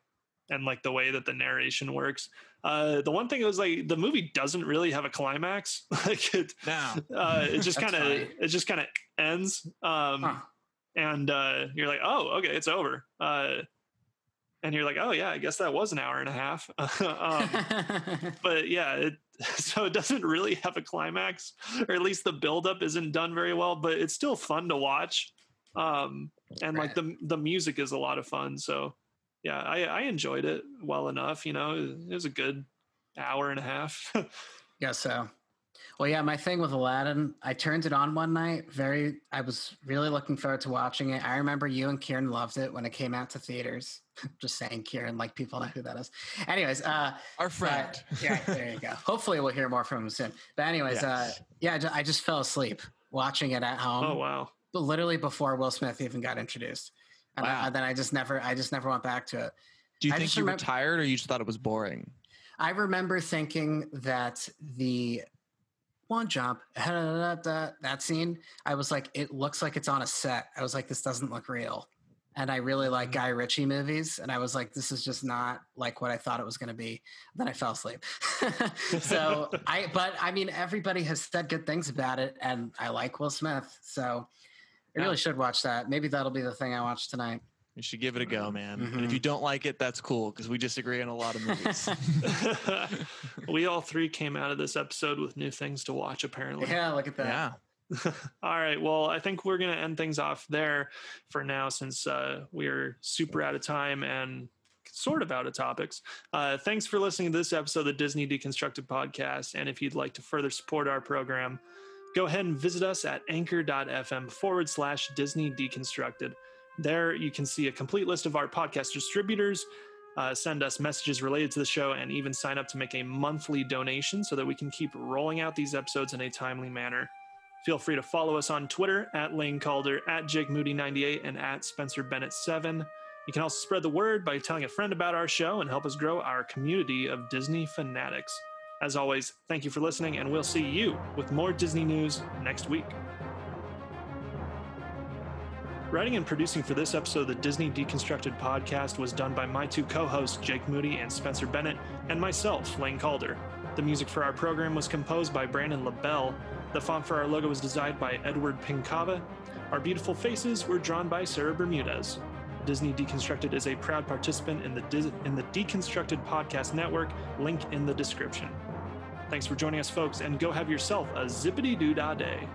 And like the way that the narration works. Uh, the one thing was like the movie doesn't really have a climax. like it, Now, uh, it just kind of it just kind of ends. Um, Huh. and uh, you're like, oh, okay, it's over. Uh, and you're like, oh yeah, I guess that was an hour and a half. um, but yeah, it, so it doesn't really have a climax, or at least the buildup isn't done very well. But it's still fun to watch, um, and like the the music is a lot of fun. So yeah, I, I enjoyed it well enough. You know, it was a good hour and a half. yeah, so. Well, yeah, my thing with Aladdin, I turned it on one night. Very, I was really looking forward to watching it. I remember you and Kieran loved it when it came out to theaters. Just saying, Kieran, like people know who that is. Anyways, uh, our friend. but- yeah, there you go. Hopefully, we'll hear more from him soon. But anyways, uh, yeah, I I just fell asleep watching it at home. oh wow, but literally before Will Smith even got introduced. And I- Wow. then I just never, I just never went back to it. Do you I think you were tired, or you just thought it was boring? I remember thinking that the one jump, that scene, I was like, it looks like it's on a set. I was like, this doesn't look real. And I really like Mm-hmm. Guy Ritchie movies, and I was like, this is just not like what I thought it was going to be. Then I fell asleep. so I, but I mean, everybody has said good things about it, and I like Will Smith, so I really should watch that. Maybe that'll be the thing I watch tonight. You should give it a go, man. And Mhm. if you don't like it, that's cool because we disagree on a lot of movies. we all three came out of this episode with new things to watch, apparently. Yeah, look at that. yeah. All right. Well, I think we're going to end things off there for now since uh, we're super out of time and sort of out of topics. Uh, thanks for listening to this episode of the Disney Deconstructed podcast. And if you'd like to further support our program, go ahead and visit us at anchor.fm forward slash Disney Deconstructed. There you can see a complete list of our podcast distributors. Uh, send us messages related to the show and even sign up to make a monthly donation so that we can keep rolling out these episodes in a timely manner. Feel free to follow us on Twitter at Lane Calder, at Jake Moody98, and at Spencer Bennett7. You can also spread the word by telling a friend about our show and help us grow our community of Disney fanatics. As always, thank you for listening, and we'll see you with more Disney news next week. Writing and producing for this episode of the Disney Deconstructed podcast was done by my two co hosts, Jake Moody and Spencer Bennett, and myself, Lane Calder. The music for our program was composed by Brandon LaBelle. The font for our logo was designed by Edward Pincava. Our beautiful faces were drawn by Sarah Bermudez. Disney Deconstructed is a proud participant in the, Dis- in the Deconstructed Podcast Network, link in the description. Thanks for joining us, folks, and go have yourself a zippity doo dah day.